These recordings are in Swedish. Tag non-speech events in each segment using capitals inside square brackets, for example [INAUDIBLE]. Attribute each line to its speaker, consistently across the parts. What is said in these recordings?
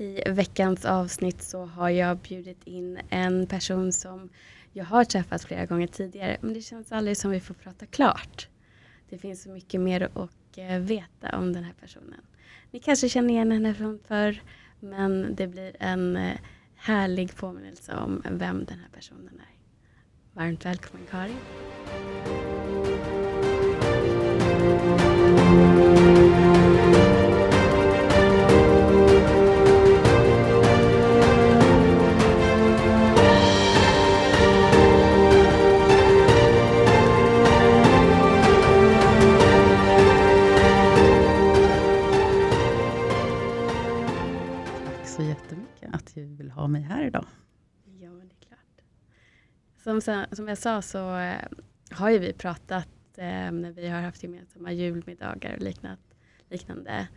Speaker 1: I veckans avsnitt så har jag bjudit in en person som jag har träffat flera gånger tidigare men det känns aldrig som vi får prata klart. Det finns så mycket mer att eh, veta om den här personen. Ni kanske känner igen henne från förr men det blir en eh, härlig påminnelse om vem den här personen är. Varmt välkommen Karin.
Speaker 2: Ha mig här idag.
Speaker 1: Ja, det är klart. Som, som jag sa så eh, har ju vi pratat eh, när vi har haft gemensamma julmiddagar och liknat, liknande.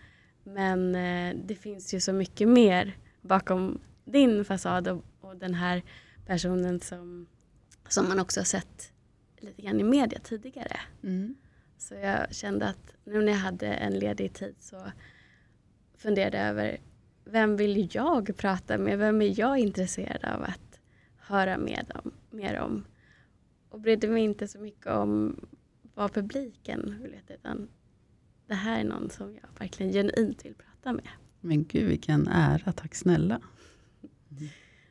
Speaker 1: Men eh, det finns ju så mycket mer bakom din fasad och, och den här personen som, som man också har sett lite grann i media tidigare. Så jag kände att nu när jag hade en ledig tid så funderade jag över vem vill jag prata med? Vem är jag intresserad av att höra med om, mer om? Och brydde mig inte så mycket om vad publiken vill veta utan det här är någon som jag verkligen genuint vill prata med.
Speaker 2: Men gud vilken ära, tack snälla.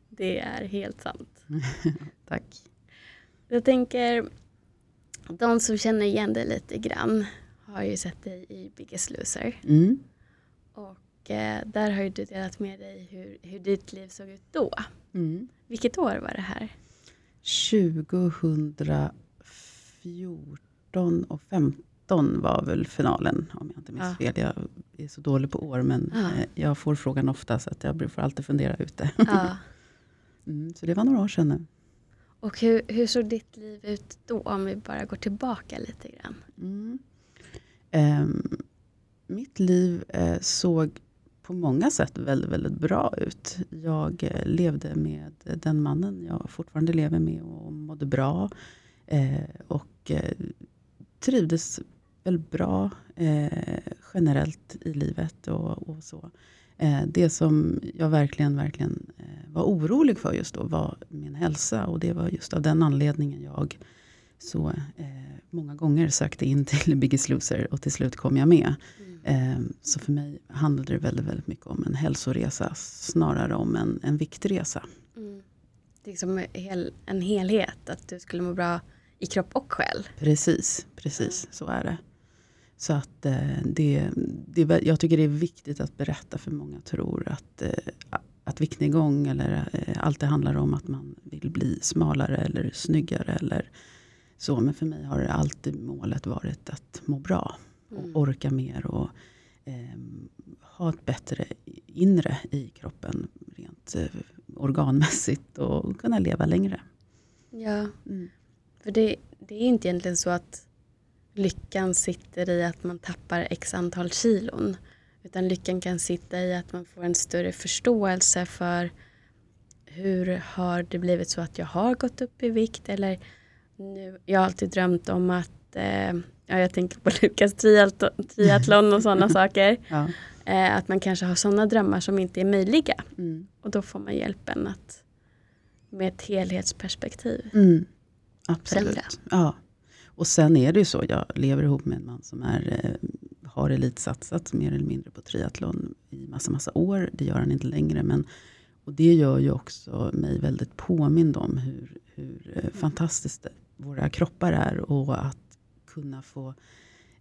Speaker 1: Det är helt sant. [LAUGHS]
Speaker 2: Tack.
Speaker 1: Jag tänker, de som känner igen dig lite grann har ju sett dig i Biggest Loser.
Speaker 2: Mm.
Speaker 1: Och där har ju du delat med dig hur, hur ditt liv såg ut då.
Speaker 2: Mm.
Speaker 1: Vilket år var det här?
Speaker 2: 2014 och 15 var väl finalen om jag inte minns
Speaker 1: Ja.
Speaker 2: fel. Jag är så dålig på år men
Speaker 1: Ja.
Speaker 2: eh, jag får frågan ofta så att jag får alltid fundera ut det.
Speaker 1: Ja. [LAUGHS]
Speaker 2: Mm, så det var några år sedan nu.
Speaker 1: Och hur, hur såg ditt liv ut då om vi bara går tillbaka lite grann?
Speaker 2: Mm. Ehm, mitt liv eh, såg på många sätt väldigt, väldigt bra ut. Jag eh, levde med den mannen jag fortfarande lever med och mådde bra. Eh, och eh, trivdes väldigt bra eh, generellt i livet och, och så. Eh, det som jag verkligen, verkligen eh, var orolig för just då var min hälsa. Och det var just av den anledningen jag så eh, många gånger sökte in till [LAUGHS] Biggest Loser och till slut kom jag med. Eh, så för mig handlade det väldigt, väldigt mycket om en hälsoresa snarare om en, en viktresa.
Speaker 1: Mm. Det är som hel, en helhet, att du skulle må bra i kropp och själ.
Speaker 2: Precis, precis så är det. Så att eh, det, det, jag tycker det är viktigt att berätta för många tror att, eh, att viktnedgång eller eh, allt det handlar om att man vill bli smalare eller snyggare eller så. Men för mig har det alltid målet varit att må bra och
Speaker 1: Mm.
Speaker 2: orka mer och eh, ha ett bättre inre i kroppen rent eh, organmässigt och kunna leva längre.
Speaker 1: Ja,
Speaker 2: Mm.
Speaker 1: för det, det är inte egentligen så att lyckan sitter i att man tappar x antal kilon. Utan lyckan kan sitta i att man får en större förståelse för hur har det blivit så att jag har gått upp i vikt eller nu, jag har alltid drömt om att eh, ja, jag tänker på [LAUGHS] Lukas triathlon, och sådana [LAUGHS] saker.
Speaker 2: Ja.
Speaker 1: Eh, att man kanske har sådana drömmar som inte är möjliga.
Speaker 2: Mm.
Speaker 1: Och då får man hjälpen att med ett helhetsperspektiv.
Speaker 2: Mm. Absolut.
Speaker 1: Förändra.
Speaker 2: Ja. Och sen är det ju så, jag lever ihop med en man som är, eh, har elitsatsat mer eller mindre på triathlon i massa, massa år. Det gör han inte längre. Men, och det gör ju också mig väldigt påmind om hur, hur eh, fantastiskt våra kroppar är. Och att kunna få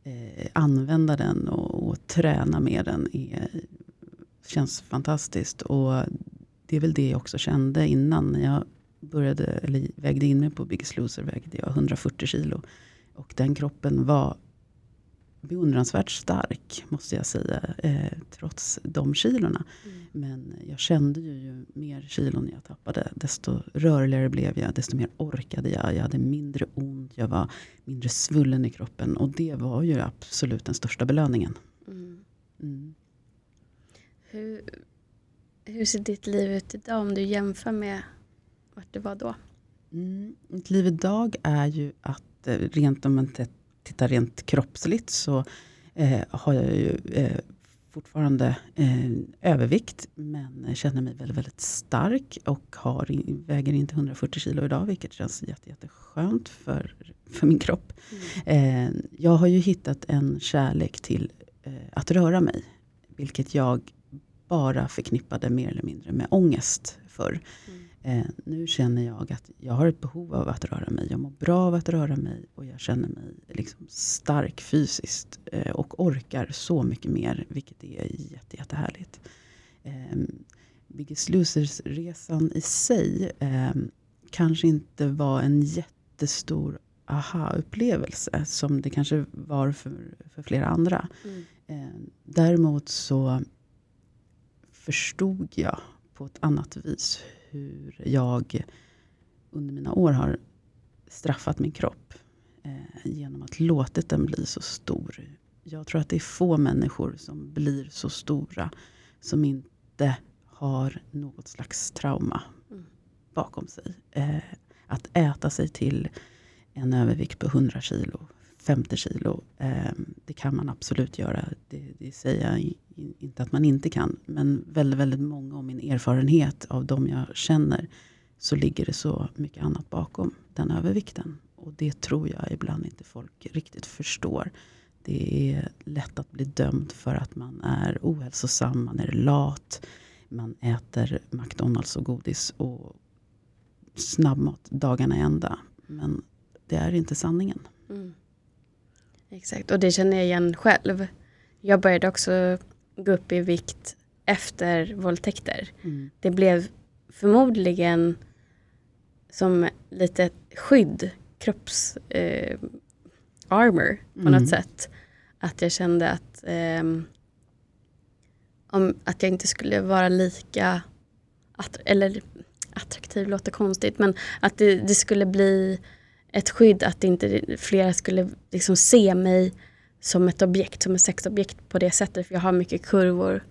Speaker 2: eh, använda den och, och träna med den är, känns fantastiskt. Och det är väl det jag också kände innan. När jag började, eller vägde in mig på Biggest Loser vägde jag 140 kilo. Och den kroppen var beundransvärt stark, måste jag säga, eh, trots de kilorna.
Speaker 1: Mm.
Speaker 2: Men jag kände ju, ju mer kilon jag tappade, desto rörligare blev jag, desto mer orkade jag. Jag hade mindre ont, jag var mindre svullen i kroppen. Och det var ju absolut den största belöningen.
Speaker 1: Mm.
Speaker 2: Mm.
Speaker 1: Hur, hur ser ditt liv ut idag om du jämför med vart det var då?
Speaker 2: Mm. Mitt liv idag är ju att, eh, rent om man tittar rent kroppsligt, så eh, har jag ju eh, fortfarande eh, övervikt men känner mig väldigt, väldigt stark och har, väger inte 140 kilo idag vilket känns jätte, jätteskönt för, för min kropp. Mm. Eh, jag har ju hittat en kärlek till eh, att röra mig. Vilket jag bara förknippade mer eller mindre med ångest förr. Mm. Eh, nu känner jag att jag har ett behov av att röra mig. Jag mår bra av att röra mig och jag känner mig liksom stark fysiskt. Eh, och orkar så mycket mer, vilket är jätte, jättehärligt. Eh, Biggest Losers-resan i sig eh, kanske inte var en jättestor aha-upplevelse som det kanske var för, för flera andra. Mm. Eh, däremot så förstod jag på ett annat vis hur jag under mina år har straffat min kropp eh, genom att låtit den bli så stor. Jag tror att det är få människor som blir så stora som inte har något slags trauma mm. bakom sig. Eh, att äta sig till en övervikt på 100 kilo, 50 kilo. Ehm, det kan man absolut göra. Det, det säger jag inte att man inte kan. Men väldigt, väldigt många av min erfarenhet av de jag känner. Så ligger det så mycket annat bakom den övervikten. Och det tror jag ibland inte folk riktigt förstår. Det är lätt att bli dömd för att man är ohälsosam, man är lat. Man äter McDonalds och godis och snabbmat dagarna ända. Men det är inte sanningen. Mm.
Speaker 1: Exakt, och det känner jag igen själv. Jag började också gå upp i vikt efter våldtäkter. Mm. Det blev förmodligen som lite skydd, kropps eh, armor på mm. något sätt. Att jag kände att, eh, om, att jag inte skulle vara lika, eller attraktiv låter konstigt, men att det, det skulle bli ett skydd att inte flera skulle liksom se mig som ett objekt, som ett sexobjekt på det sättet. För jag har mycket kurvor.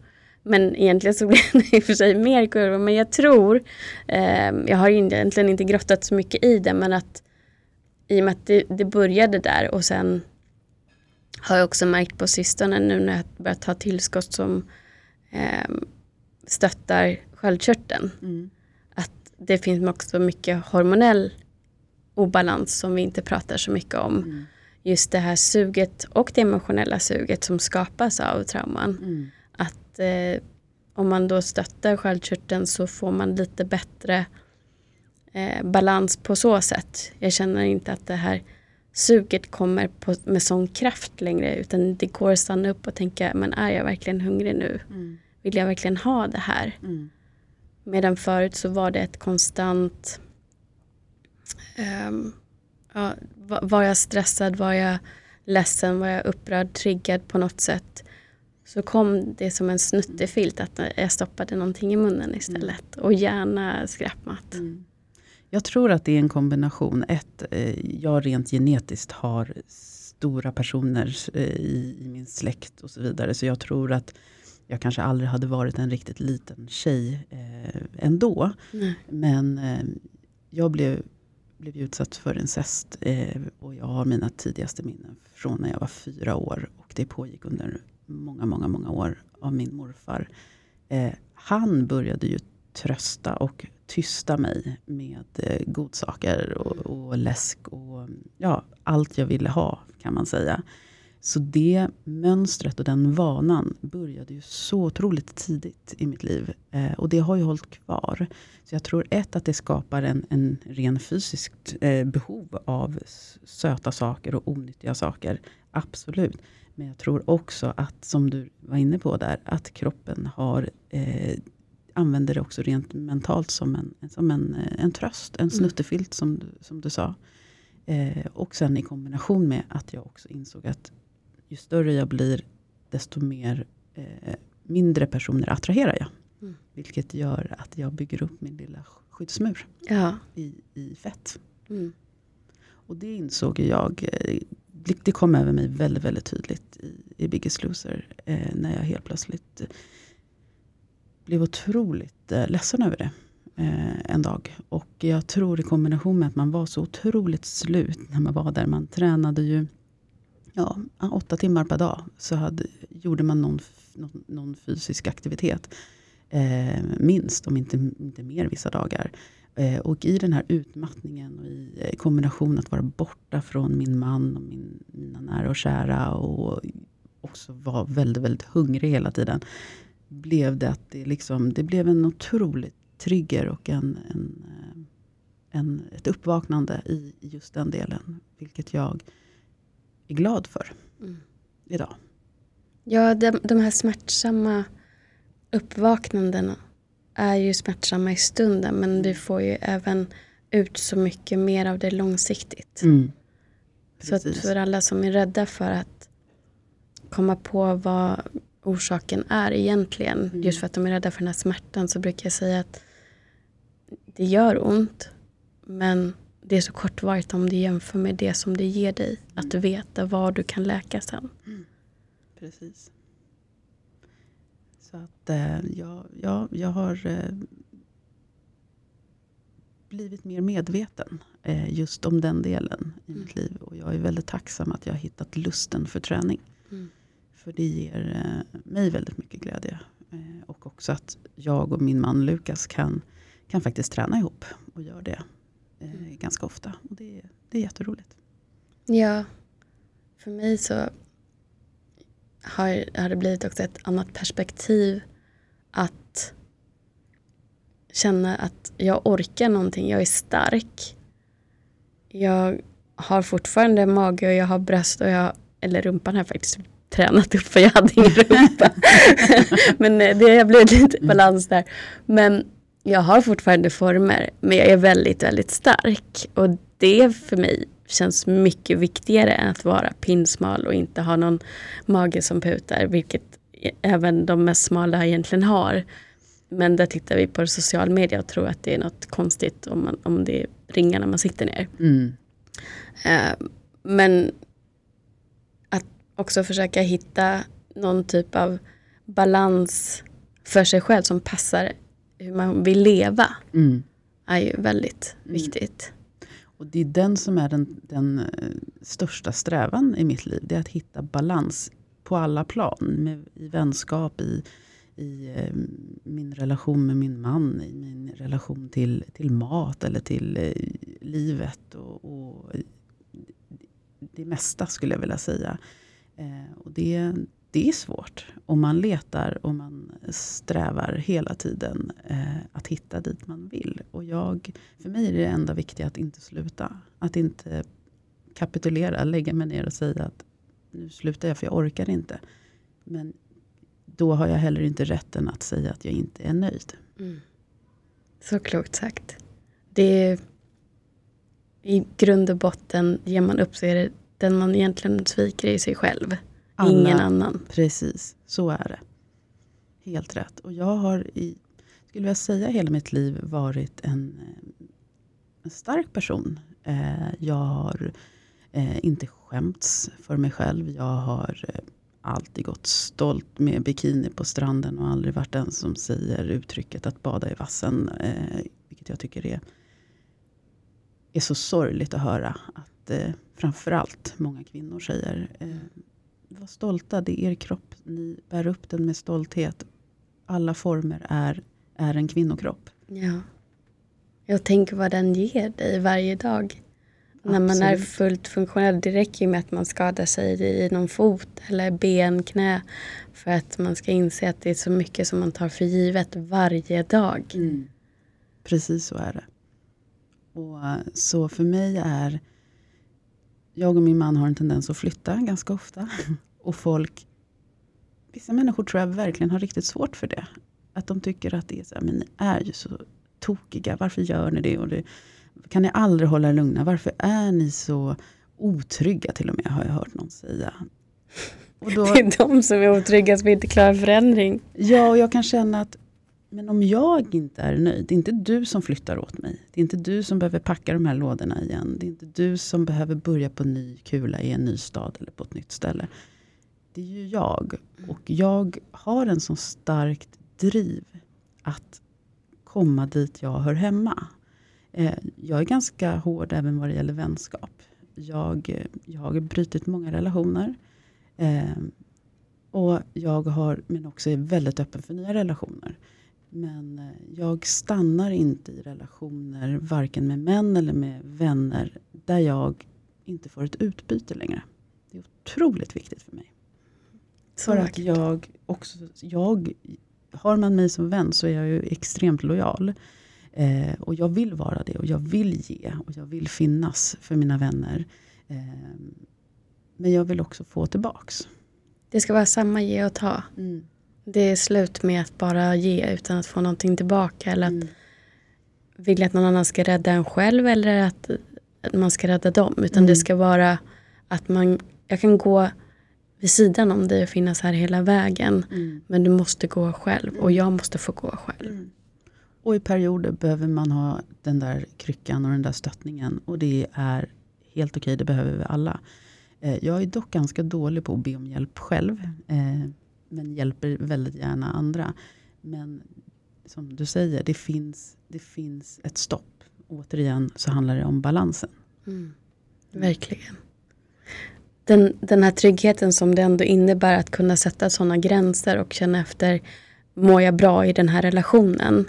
Speaker 1: Men egentligen så blir [LAUGHS] det i och för sig mer kurvor. Men jag tror, eh, jag har egentligen inte grottat så mycket i det, men att i och med att det, det började där och sen har jag också märkt på sistone nu när jag börjat ta tillskott som eh, stöttar sköldkörteln. Mm. Att det finns också mycket hormonell obalans som vi inte pratar så mycket om. Mm. Just det här suget och det emotionella suget som skapas av trauman. Mm. Att eh, om man då stöttar sköldkörteln så får man lite bättre eh, balans på så sätt. Jag känner inte att det här suget kommer på, med sån kraft längre utan det går att stanna upp och tänka, men är jag verkligen hungrig nu? Mm. Vill jag verkligen ha det här? Mm. Medan förut så var det ett konstant um, ja, var jag stressad, var jag ledsen, var jag upprörd, triggad på något sätt. Så kom det som en snuttefilt att jag stoppade någonting i munnen istället. Mm. Och gärna skräpmat. Mm.
Speaker 2: Jag tror att det är en kombination. Ett, eh, jag rent genetiskt har stora personer eh, i, min släkt och så vidare. Så jag tror att jag kanske aldrig hade varit en riktigt liten tjej eh, ändå. Mm. Men jag blev blev utsatt för incest. Eh, och jag har mina tidigaste minnen från när jag var fyra år. Och det pågick under många, många, många år av min morfar. Eh, han började ju trösta och tysta mig med eh, godsaker och, och läsk och ja, allt jag ville ha kan man säga. Så det mönstret och den vanan började ju så otroligt tidigt i mitt liv. Eh, och det har ju hållit kvar. Så jag tror ett att det skapar en, en ren fysiskt eh, behov av söta saker och onyttiga saker. Absolut. Men jag tror också att, som du var inne på där, att kroppen har eh, använder det också rent mentalt som en, som en, eh, en tröst. En mm. snuttefilt som, du, som du sa. Eh, och sen i kombination med att jag också insåg att ju större jag blir, desto mer eh, mindre personer attraherar jag. Mm. Vilket gör att jag bygger upp min lilla skyddsmur ja. i, i fett. Mm. Och det insåg jag, eh, det kom över mig väldigt, väldigt tydligt i, i Biggest Loser. Eh, när jag helt plötsligt blev otroligt eh, ledsen över det. Eh, en dag. Och jag tror i kombination med att man var så otroligt slut när man var där. Man tränade ju ja, åtta timmar per dag så hade, gjorde man någon, någon, någon fysisk aktivitet. Eh, minst, om inte, inte mer vissa dagar. Eh, och i den här utmattningen och i eh, kombination att vara borta från min man och min, mina nära och kära och också vara väldigt, väldigt hungrig hela tiden. Blev det att det, liksom, det blev en otrolig trigger och en, en, eh, en, ett uppvaknande i just den delen. Vilket jag är glad för mm. idag.
Speaker 1: Ja, de, de här smärtsamma uppvaknandena är ju smärtsamma i stunden men du får ju även ut så mycket mer av det långsiktigt. Mm. Så att för alla som är rädda för att komma på vad orsaken är egentligen, mm. just för att de är rädda för den här smärtan, så brukar jag säga att det gör ont, men det är så kortvarigt om du jämför med det som det ger dig. Mm. Att du vet var du kan läka sen. Mm.
Speaker 2: Precis. Så att eh, jag, jag, jag har eh, blivit mer medveten eh, just om den delen i mm. mitt liv. Och jag är väldigt tacksam att jag har hittat lusten för träning. Mm. För det ger eh, mig väldigt mycket glädje. Eh, och också att jag och min man Lukas kan, kan faktiskt träna ihop och gör det eh, mm. ganska ofta. Och det, det är jätteroligt.
Speaker 1: Ja, för mig så har, har det blivit också ett annat perspektiv att känna att jag orkar någonting, jag är stark. Jag har fortfarande mage och jag har bröst och jag, eller rumpan har jag faktiskt tränat upp för jag hade ingen rumpa. [LAUGHS] [LAUGHS] men eh, det har blivit lite mm. balans där. Men jag har fortfarande former men jag är väldigt, väldigt stark. Och det för mig känns mycket viktigare än att vara pinsmal och inte ha någon mage som putar, vilket även de mest smala egentligen har. Men där tittar vi på social media och tror att det är något konstigt om, man, om det ringar när man sitter ner. Mm. Uh, men att också försöka hitta någon typ av balans för sig själv som passar hur man vill leva. Mm. är ju väldigt mm. viktigt.
Speaker 2: Och det är den som är den, den eh, största strävan i mitt liv. Det är att hitta balans på alla plan. Med, I vänskap, i, i eh, min relation med min man, i min relation till, till mat eller till eh, livet. Och, och, det mesta skulle jag vilja säga. Eh, och det, det är svårt. Och man letar och man strävar hela tiden eh, att hitta dit man vill. Och jag, för mig är det enda viktiga att inte sluta. Att inte kapitulera, lägga mig ner och säga att nu slutar jag för jag orkar inte. Men då har jag heller inte rätten att säga att jag inte är nöjd. Mm.
Speaker 1: Så klokt sagt. Det är, I grund och botten, ger man upp så är det den man egentligen sviker i sig själv. Alla, Ingen annan.
Speaker 2: Precis, så är det. Helt rätt. Och jag har i, skulle jag säga, hela mitt liv varit en, en stark person. Eh, jag har eh, inte skämts för mig själv. Jag har eh, alltid gått stolt med bikini på stranden och aldrig varit den som säger uttrycket att bada i vassen. Eh, vilket jag tycker är, är så sorgligt att höra. Att eh, framförallt många kvinnor säger. Var stolta, det är er kropp. Ni bär upp den med stolthet. Alla former är, är en kvinnokropp.
Speaker 1: Ja. Jag tänker vad den ger dig varje dag. När man är fullt funktionell. Det räcker ju med att man skadar sig i någon fot eller ben, knä. För att man ska inse att det är så mycket som man tar för givet varje dag. Mm.
Speaker 2: Precis så är det. Och Så för mig är jag och min man har en tendens att flytta ganska ofta. [LAUGHS] Och folk, vissa människor tror jag verkligen har riktigt svårt för det. Att de tycker att det är så här, men ni är ju så tokiga, varför gör ni det? Och det kan ni aldrig hålla er lugna? Varför är ni så otrygga till och med, har jag hört någon säga.
Speaker 1: Då, [LAUGHS] det är de som är otrygga som inte klarar förändring.
Speaker 2: Ja, och jag kan känna att men om jag inte är nöjd, det är inte du som flyttar åt mig. Det är inte du som behöver packa de här lådorna igen. Det är inte du som behöver börja på ny kula i en ny stad eller på ett nytt ställe. Det är ju jag. Och jag har en så starkt driv att komma dit jag hör hemma. Eh, jag är ganska hård även vad det gäller vänskap. Jag, jag har brutit många relationer. Eh, och jag har, men också är väldigt öppen för nya relationer. Men eh, jag stannar inte i relationer, varken med män eller med vänner, där jag inte får ett utbyte längre. Det är otroligt viktigt för mig.
Speaker 1: Så
Speaker 2: För att jag också, jag, har man mig som vän så är jag ju extremt lojal. Eh, och jag vill vara det och jag vill ge och jag vill finnas för mina vänner. Eh, men jag vill också få tillbaks.
Speaker 1: Det ska vara samma ge och ta. Det är slut med att bara ge utan att få någonting tillbaka. Eller att
Speaker 2: Mm.
Speaker 1: vilja att någon annan ska rädda en själv eller att, att man ska rädda dem. Utan
Speaker 2: Mm.
Speaker 1: det ska vara att man, jag kan gå vid sidan om dig och finnas här hela vägen.
Speaker 2: Mm.
Speaker 1: Men du måste gå själv och jag måste få gå själv.
Speaker 2: Mm. Och i perioder behöver man ha den där kryckan och den där stöttningen. Och det är helt okej, det behöver vi alla. Eh, jag är dock ganska dålig på att be om hjälp själv. Men hjälper väldigt gärna andra. Men som du säger, det finns, det finns ett stopp. Återigen så handlar det om balansen.
Speaker 1: Mm. Verkligen. Den, den här tryggheten som det ändå innebär att kunna sätta sådana gränser och känna efter, mår jag bra i den här relationen?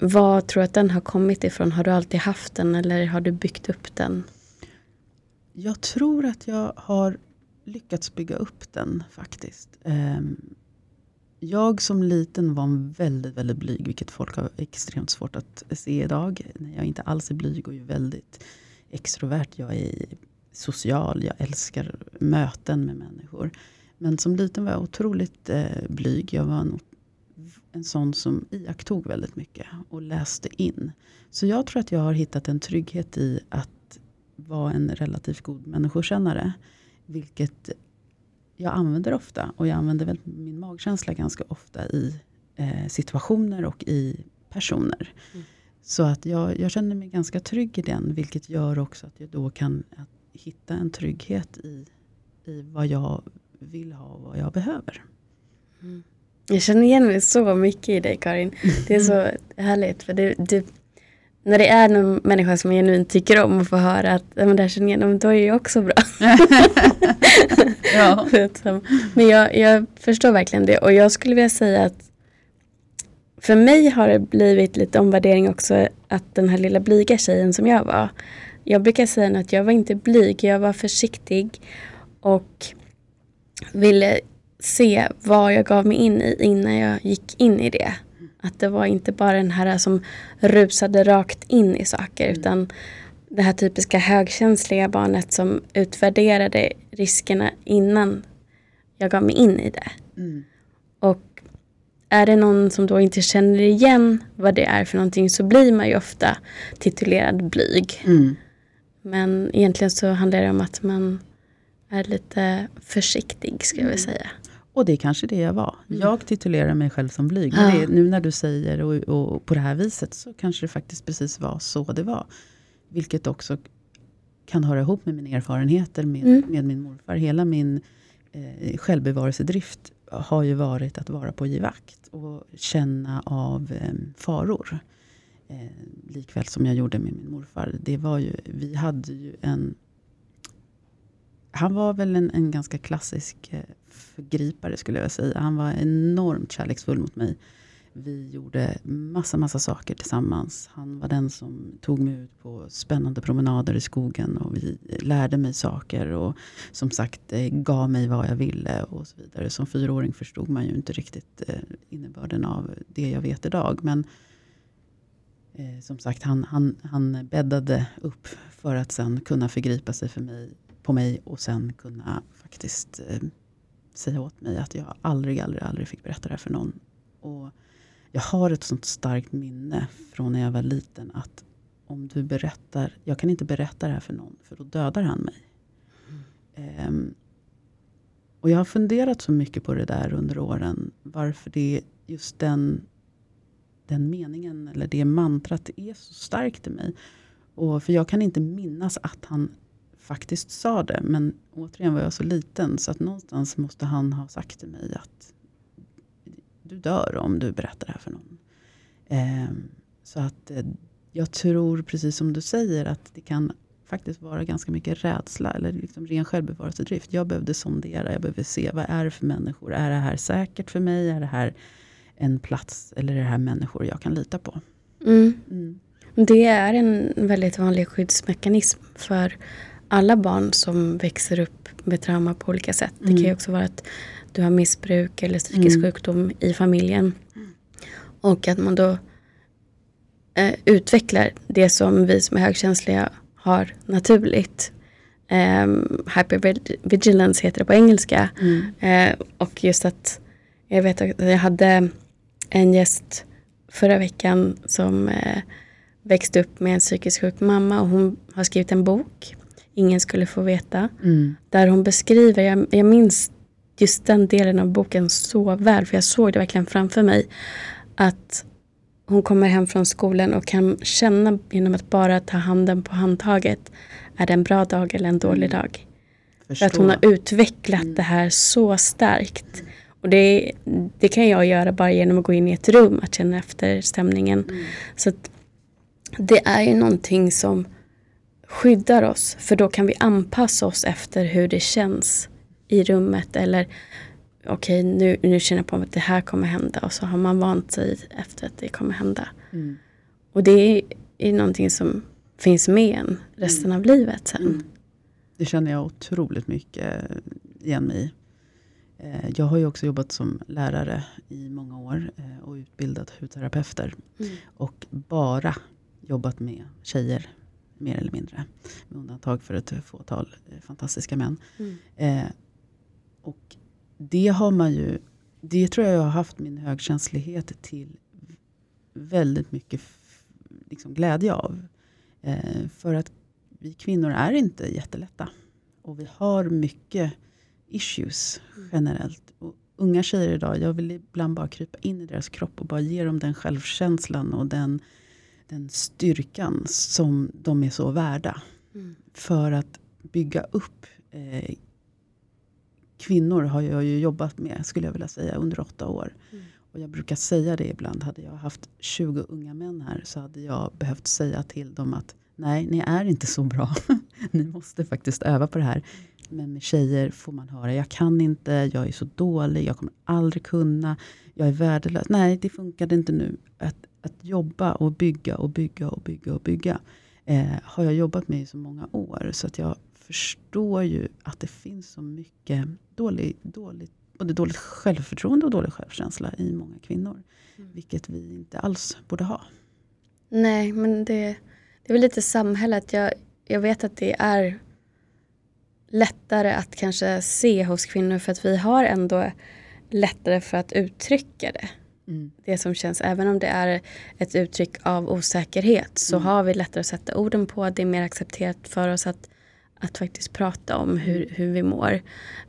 Speaker 1: Vad tror du att den har kommit ifrån? Har du alltid haft den eller har du byggt upp den?
Speaker 2: Jag tror att jag har lyckats bygga upp den faktiskt. Ehm, jag som liten var väldigt, väldigt blyg, vilket folk har extremt svårt att se idag. När jag inte alls är blyg och är väldigt extrovert. Jag är social, jag älskar möten med människor. Men som liten var jag otroligt eh, blyg. Jag var en, en sån som iakttog väldigt mycket och läste in. Så jag tror att jag har hittat en trygghet i att vara en relativt god människokännare. Vilket jag använder ofta. Och jag använder väl min magkänsla ganska ofta i eh, situationer och i personer.
Speaker 1: Mm.
Speaker 2: Så att jag, jag känner mig ganska trygg i den. Vilket gör också att jag då kan hitta en trygghet i, i vad jag vill ha och vad jag behöver.
Speaker 1: Jag känner igen mig så mycket i dig Karin. Det är så [LAUGHS] härligt. För det, det, när det är någon människa som jag genuint tycker om och får höra att men det här känner jag igen, då är jag också bra. [LAUGHS]
Speaker 2: Ja. [LAUGHS]
Speaker 1: men jag, jag förstår verkligen det. Och jag skulle vilja säga att för mig har det blivit lite omvärdering också att den här lilla blyga tjejen som jag var. Jag brukar säga att jag var inte blyg, jag var försiktig och ville se vad jag gav mig in i innan jag gick in i det. Att det var inte bara den här som rusade rakt in i saker utan det här typiska högkänsliga barnet som utvärderade riskerna innan jag gav mig in i det.
Speaker 2: Mm.
Speaker 1: Och är det någon som då inte känner igen vad det är för någonting så blir man ju ofta titulerad blyg.
Speaker 2: Mm.
Speaker 1: Men egentligen så handlar det om att man är lite försiktig ska jag
Speaker 2: Mm.
Speaker 1: säga.
Speaker 2: Och det är kanske det jag var.
Speaker 1: Mm.
Speaker 2: Jag titulerar mig själv som blyg. Men det, nu när du säger och, och på det här viset så kanske det faktiskt precis var så det var. Vilket också kan höra ihop med mina erfarenheter med,
Speaker 1: Mm.
Speaker 2: med min morfar. Hela min eh, självbevarelsedrift har ju varit att vara på givakt och känna av eh, faror. Eh, likväl som jag gjorde med min morfar. Det var ju, vi hade ju en han var väl en, en ganska klassisk eh, förgripare skulle jag säga. Han var enormt kärleksfull mot mig. Vi gjorde massa, massa saker tillsammans. Han var den som tog mig ut på spännande promenader i skogen och vi lärde mig saker och som sagt eh, gav mig vad jag ville och så vidare. Som fyraåring förstod man ju inte riktigt eh, innebörden av det jag vet idag. Men eh, som sagt, han, han, han bäddade upp för att sen kunna förgripa sig för mig, på mig och sen kunna faktiskt eh, säga åt mig att jag aldrig, aldrig, aldrig fick berätta det här för någon. Och jag har ett sånt starkt minne från när jag var liten att om du berättar, jag kan inte berätta det här för någon för då dödar han mig. Ehm, och jag har funderat så mycket på det där under åren. Varför det just den, den meningen eller det mantrat är så starkt i mig. Och för jag kan inte minnas att han faktiskt sa det. Men återigen var jag så liten så att någonstans måste han ha sagt till mig att du dör om du berättar det här för någon. Ehm, så att eh, jag tror precis som du säger att det kan faktiskt vara ganska mycket rädsla eller liksom ren självbevarelsedrift. Jag behövde sondera, jag behövde se vad är det för människor? Är det här säkert för mig? Är det här en plats eller är det här människor jag kan lita på?
Speaker 1: Mm. Mm. Det är en väldigt vanlig skyddsmekanism för alla barn som växer upp med trauma på olika sätt. Det kan ju mm. också vara att du har missbruk eller psykisk mm. sjukdom i familjen. Och att man då eh, utvecklar det som vi som är högkänsliga har naturligt. Um, hypervigilance heter det på engelska. Mm. Uh, och just att jag vet att jag hade en gäst förra veckan som uh, växte upp med en psykiskt sjuk mamma och hon har skrivit en bok. Ingen skulle få veta. Mm. Där hon beskriver, jag, jag minns just den delen av boken så väl för jag såg det verkligen framför mig. Att hon kommer hem från skolan och kan känna genom att bara ta handen på handtaget. Är det en bra dag eller en dålig mm. dag? Förstå. För att hon har utvecklat mm. det här så starkt. Och det, det, kan jag göra bara genom att gå in i ett rum, att känna efter stämningen. Mm. Så det är ju någonting som skyddar oss. För då kan vi anpassa oss efter hur det känns i rummet. Eller okej, okay, nu, nu känner jag på mig att det här kommer hända. Och så har man vant sig efter att det kommer hända. Mm. Och det är, är någonting som finns med en resten mm. av livet sen. Mm.
Speaker 2: Det känner jag otroligt mycket igen mig i. Eh, jag har ju också jobbat som lärare i många år eh, och utbildat hudterapeuter. Mm. Och bara jobbat med tjejer, mer eller mindre. Med undantag för ett fåtal eh, fantastiska män. Mm. Eh, och det har man ju, det tror jag jag har haft min högkänslighet till väldigt mycket liksom glädje av. Eh, för att vi kvinnor är inte jättelätta. Och vi har mycket issues mm. generellt. Och unga tjejer idag, jag vill ibland bara krypa in i deras kropp och bara ge dem den självkänslan och den, den styrkan som de är så värda. Mm. För att bygga upp eh, kvinnor har jag ju jobbat med, skulle jag vilja säga, under åtta år. Mm. Och jag brukar säga det ibland. Hade jag haft 20 unga män här så hade jag behövt säga till dem att nej, ni är inte så bra. [LAUGHS] ni måste faktiskt öva på det här. Men med tjejer får man höra, jag kan inte, jag är så dålig, jag kommer aldrig kunna, jag är värdelös. Nej, det funkade inte nu. Att, att jobba och bygga och bygga och bygga och bygga eh, har jag jobbat med i så många år. Så att jag förstår ju att det finns så mycket dålig, dåligt, både dåligt självförtroende och dålig självkänsla i många kvinnor. Mm. Vilket vi inte alls borde ha.
Speaker 1: Nej, men det, det är väl lite samhället. Jag, jag vet att det är lättare att kanske se hos kvinnor för att vi har ändå lättare för att uttrycka det. Mm. Det som känns, även om det är ett uttryck av osäkerhet så mm. har vi lättare att sätta orden på. Det är mer accepterat för oss att att faktiskt prata om hur, mm. hur vi mår.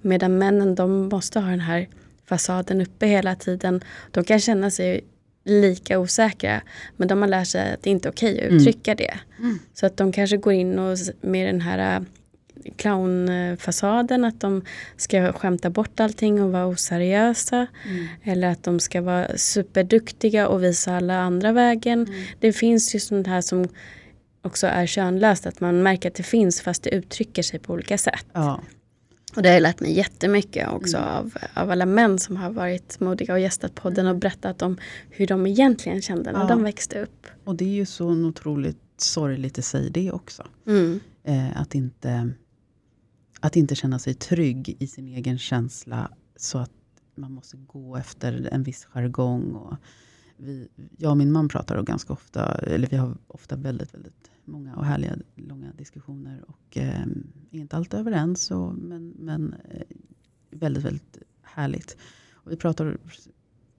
Speaker 1: Medan männen de måste ha den här fasaden uppe hela tiden. De kan känna sig lika osäkra men de har lärt sig att det inte är okej okay att mm. uttrycka mm. det. Så att de kanske går in och med den här clownfasaden att de ska skämta bort allting och vara oseriösa. Mm. Eller att de ska vara superduktiga och visa alla andra vägen. Mm. Det finns ju sånt här som också är könlöst. Att man märker att det finns fast det uttrycker sig på olika sätt. Ja. Och det har jag lärt mig jättemycket också mm. av, av alla män som har varit modiga och gästat podden och berättat om hur de egentligen kände när ja. de växte upp.
Speaker 2: Och det är ju så otroligt sorgligt i sig det också. Mm. Eh, att, inte, att inte känna sig trygg i sin egen känsla så att man måste gå efter en viss jargong. Och, vi, jag och min man pratar ganska ofta, eller vi har ofta väldigt, väldigt många och härliga långa diskussioner. Och eh, inte alltid överens, och, men, men eh, väldigt, väldigt härligt. Och vi pratar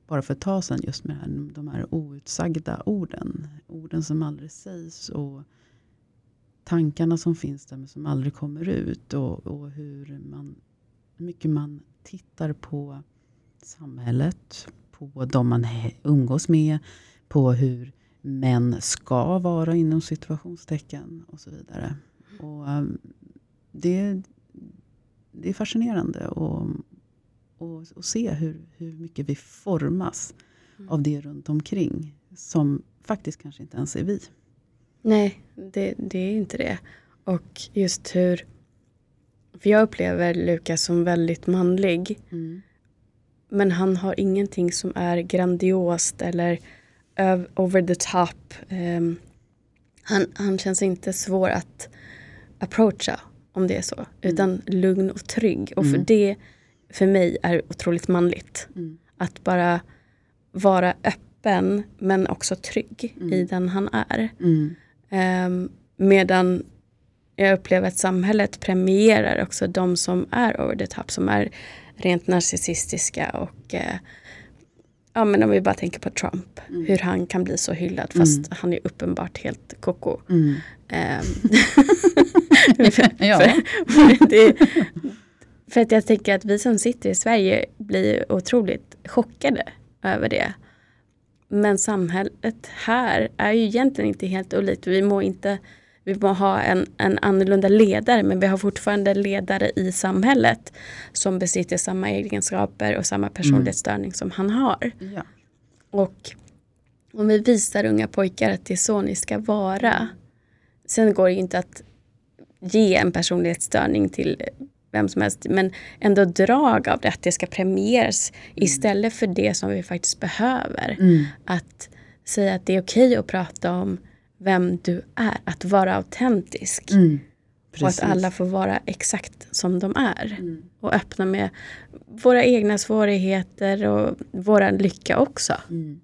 Speaker 2: bara för ett tag sedan just med här, de här outsagda orden. Orden som aldrig sägs och tankarna som finns där men som aldrig kommer ut. Och, och hur man, mycket man tittar på samhället, på de man umgås med, på hur män ska vara inom situationstecken och så vidare. Och, um, det, det är fascinerande att se hur, hur mycket vi formas mm. av det runt omkring som faktiskt kanske inte ens är vi.
Speaker 1: Nej, det, det är inte det. Och just hur, för jag upplever Lukas som väldigt manlig.
Speaker 2: Mm.
Speaker 1: Men han har ingenting som är grandiost eller over the top. Um, han, han känns inte svår att approacha om det är så. Mm. Utan lugn och trygg. Och för mm. det för mig är otroligt manligt.
Speaker 2: Mm.
Speaker 1: Att bara vara öppen men också trygg
Speaker 2: Mm.
Speaker 1: i den han är. Um, medan jag upplever att samhället premierar också de som är over the top, som är rent narcissistiska och eh, ja men om vi bara tänker på Trump,
Speaker 2: Mm.
Speaker 1: hur han kan bli så hyllad fast
Speaker 2: Mm.
Speaker 1: han är uppenbart helt koko.
Speaker 2: Mm.
Speaker 1: Ehm, för, [LAUGHS]
Speaker 2: Ja. [LAUGHS]
Speaker 1: för, för, det, för att jag tänker att vi som sitter i Sverige blir otroligt chockade över det. Men samhället här är ju egentligen inte helt olikt. Vi må inte vi må ha en, en annorlunda ledare men vi har fortfarande ledare i samhället som besitter samma egenskaper och samma personlighetsstörning som han har.
Speaker 2: Ja.
Speaker 1: Och om vi visar unga pojkar att det är så ni ska vara. Sen går det inte att ge en personlighetsstörning till vem som helst. Men ändå drag av det, att det ska premieras istället för det som vi faktiskt behöver.
Speaker 2: Mm.
Speaker 1: Att säga att det är okej att prata om vem du är. Att vara autentisk.
Speaker 2: Mm.
Speaker 1: Och att alla får vara exakt som de är.
Speaker 2: Mm.
Speaker 1: Och öppna med våra egna svårigheter och våran lycka också.
Speaker 2: Mm.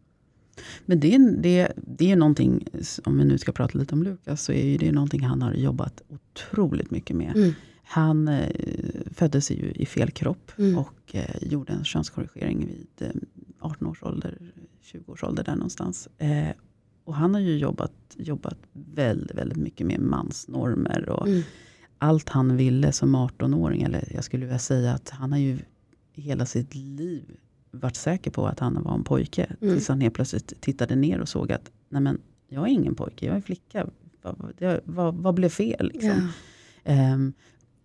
Speaker 2: Men det, är- det, det är någonting, om vi nu ska prata lite om Lukas, så är ju det någonting han har jobbat otroligt mycket med. Han eh, föddes ju i fel kropp
Speaker 1: Mm.
Speaker 2: och eh, gjorde en könskorrigering vid eh, 18 års ålder, 20 års ålder där någonstans. Eh, och han har ju jobbat, jobbat väldigt, väldigt mycket med mansnormer och
Speaker 1: Mm.
Speaker 2: allt han ville som 18-åring, eller jag skulle vilja säga att han har ju hela sitt liv varit säker på att han var en pojke.
Speaker 1: Mm.
Speaker 2: Tills han helt plötsligt tittade ner och såg att, nej men jag är ingen pojke, jag är flicka. Vad, vad, vad, blev fel? Liksom?
Speaker 1: Ja.
Speaker 2: Ehm,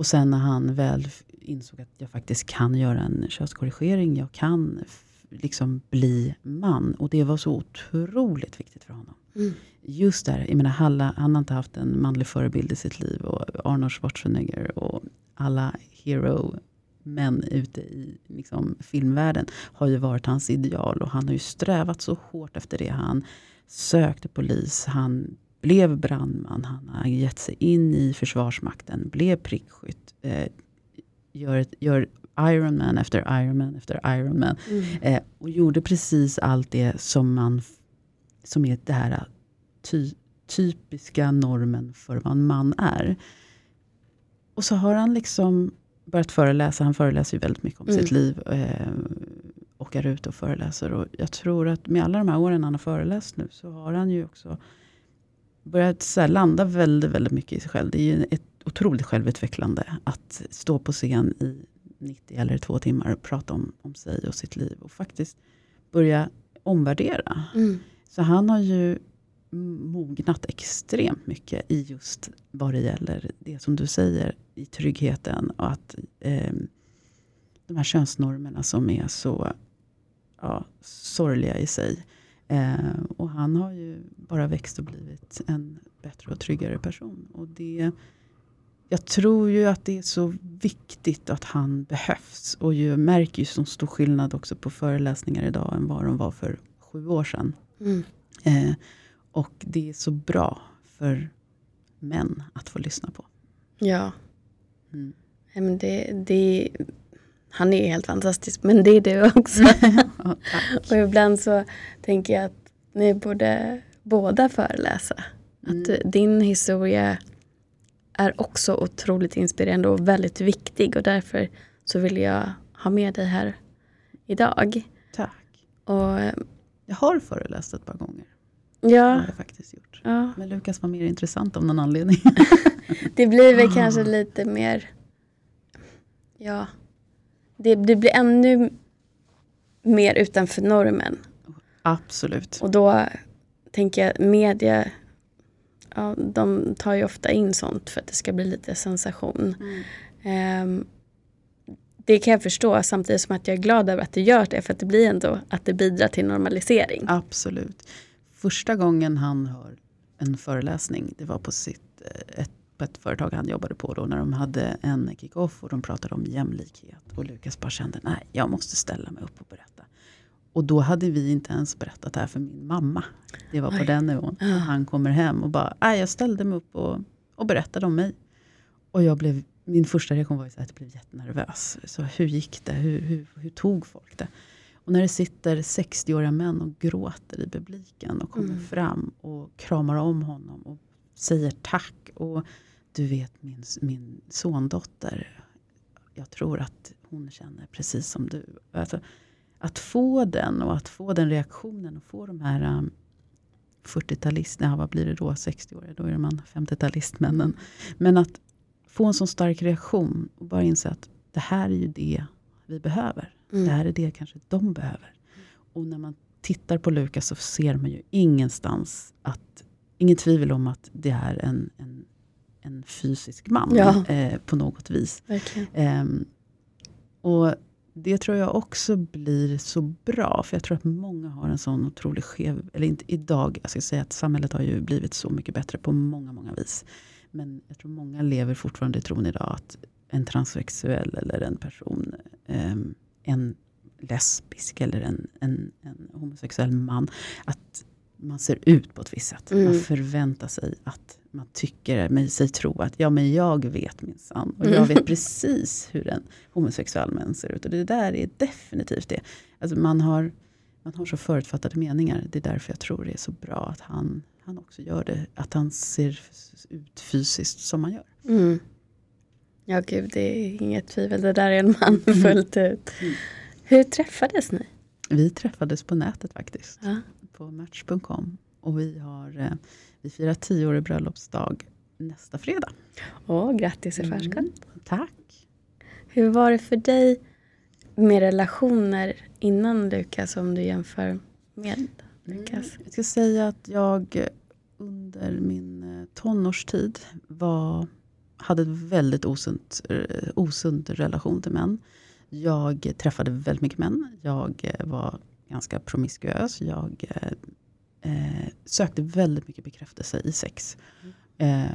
Speaker 2: och sen när han väl insåg att jag faktiskt kan göra en könskorrigering, jag kan liksom bli man. Och det var så otroligt viktigt för honom.
Speaker 1: Mm.
Speaker 2: Just där, jag menar, Halla, han har inte haft en manlig förebild i sitt liv. Och Arnold Schwarzenegger och alla hero män ute i liksom, filmvärlden har ju varit hans ideal. Och han har ju strävat så hårt efter det. Han sökte polis, han blev brandman, han har gett sig in i Försvarsmakten, blev prickskytt. Eh, gör, gör Ironman efter Ironman efter Ironman.
Speaker 1: Mm.
Speaker 2: Eh, och gjorde precis allt det som, man, som är det här ty, typiska normen för vad en man är. Och så har han liksom börjat föreläsa. Han föreläser ju väldigt mycket om
Speaker 1: Mm.
Speaker 2: sitt liv. Eh, och är ute och föreläser. Och jag tror att med alla de här åren han har föreläst nu så har han ju också börjat så landa väldigt, väldigt mycket i sig själv. Det är ju ett otroligt självutvecklande att stå på scen i 90 eller två timmar och prata om, om sig och sitt liv. Och faktiskt börja omvärdera.
Speaker 1: Mm.
Speaker 2: Så han har ju mognat extremt mycket i just vad det gäller det som du säger i tryggheten. Och att eh, de här könsnormerna som är så ja, sorgliga i sig. Eh, och han har ju bara växt och blivit en bättre och tryggare person. Och det, jag tror ju att det är så viktigt att han behövs. Och jag märker ju så stor skillnad också på föreläsningar idag än vad de var för sju år sedan.
Speaker 1: Mm.
Speaker 2: Eh, och det är så bra för män att få lyssna på.
Speaker 1: Ja,
Speaker 2: Mm.
Speaker 1: Det, det, han är helt fantastisk men det är du också. [LAUGHS]
Speaker 2: Tack.
Speaker 1: Och ibland så tänker jag att ni borde båda föreläsa.
Speaker 2: Mm.
Speaker 1: Att du- din historia är också otroligt inspirerande och väldigt viktig och därför så vill jag ha med dig här idag.
Speaker 2: Tack.
Speaker 1: Och eh,
Speaker 2: Jag har föreläst ett par gånger. Det
Speaker 1: ja,
Speaker 2: har jag faktiskt gjort.
Speaker 1: ja,
Speaker 2: Men Lukas var mer intressant av någon anledning. [LAUGHS]
Speaker 1: det blir väl [LAUGHS] kanske lite mer, ja, det, det blir ännu mer utanför normen.
Speaker 2: Absolut.
Speaker 1: Och då tänker jag media, ja, de tar ju ofta in sånt för att det ska bli lite sensation. Ehm, det kan jag förstå samtidigt som att jag är glad över att det gör det för att det blir ändå att det bidrar till normalisering.
Speaker 2: Absolut. Första gången han hör en föreläsning, det var på, sitt, eh, ett, ett företag han jobbade på då när de hade en kick-off och de pratade om jämlikhet. Och Lukas bara kände, nej jag måste ställa mig upp och berätta. Och då hade vi inte ens berättat det här för min mamma. Det var på
Speaker 1: Oj.
Speaker 2: den nivån.
Speaker 1: Ja.
Speaker 2: Han kommer hem och bara, nej jag ställde mig upp och, och berättade om mig. Och jag blev, min första reaktion var att jag blev jättenervös. Så hur gick det? Hur, hur, hur tog folk det? Och när det sitter 60-åriga män och gråter i publiken och kommer
Speaker 1: Mm.
Speaker 2: fram och kramar om honom och säger tack. Och du vet min, min sondotter, jag tror att hon känner precis som du. Alltså, att få den och att få den reaktionen och få de här um, 40-talisterna, ja, vad blir det då, 60-åriga, då är man 50-talistmännen. Men att få en sån stark reaktion och bara inse att det här är ju det vi behöver.
Speaker 1: Mm.
Speaker 2: Det här är det kanske de behöver. Och när man tittar på Lukas så ser man ju ingenstans att, ingen tvivel om att det är en, en, en fysisk man
Speaker 1: Ja.
Speaker 2: eh, på något vis. Ehm, och det tror jag också blir så bra, för jag tror att många har en sån otroligt skev, eller inte idag, jag ska säga att samhället har ju blivit så mycket bättre på många, många vis. Men jag tror många lever fortfarande i tron idag att en transsexuell eller en person, ehm, en lesbisk eller en, en, en homosexuell man, att man ser ut på ett visst sätt.
Speaker 1: Mm.
Speaker 2: Man förväntar sig att man tycker mig sig tro att ja men jag vet minsann. Och jag
Speaker 1: Mm.
Speaker 2: vet precis hur en homosexuell män ser ut. Och det där är definitivt det. Alltså man, har, man har så förutfattade meningar. Det är därför jag tror det är så bra att han, han också gör det. Att han ser ut fysiskt som han gör.
Speaker 1: Mm. Ja gud, det är inget tvivel. Det där är en man
Speaker 2: Mm.
Speaker 1: fullt ut.
Speaker 2: Mm.
Speaker 1: Hur träffades ni?
Speaker 2: Vi träffades på nätet faktiskt.
Speaker 1: Ja.
Speaker 2: På Match.com. Och vi, har, eh, vi firar tioårig bröllopsdag nästa fredag.
Speaker 1: Åh, grattis i förskott.
Speaker 2: Mm. Tack.
Speaker 1: Hur var det för dig med relationer innan Lukas om du jämför med Lukas?
Speaker 2: Jag ska säga att jag under min eh, tonårstid var, hade en väldigt osunt, eh, osund relation till män. Jag träffade väldigt mycket män. Jag eh, var ganska promiskuös. Jag eh, sökte väldigt mycket bekräftelse i sex. Eh,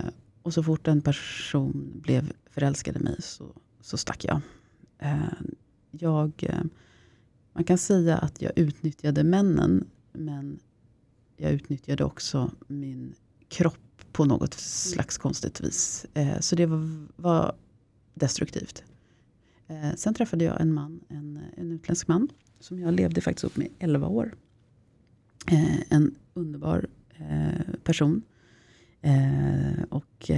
Speaker 2: och så fort en person blev förälskad i mig så, så stack jag. Eh, jag eh, man kan säga att jag utnyttjade männen men jag utnyttjade också min kropp på något slags konstigt vis. Eh, så det var, var destruktivt. Eh, sen träffade jag en man, en, en utländsk man, som jag levde faktiskt upp med 11 år. Eh, en underbar eh, person. Eh, och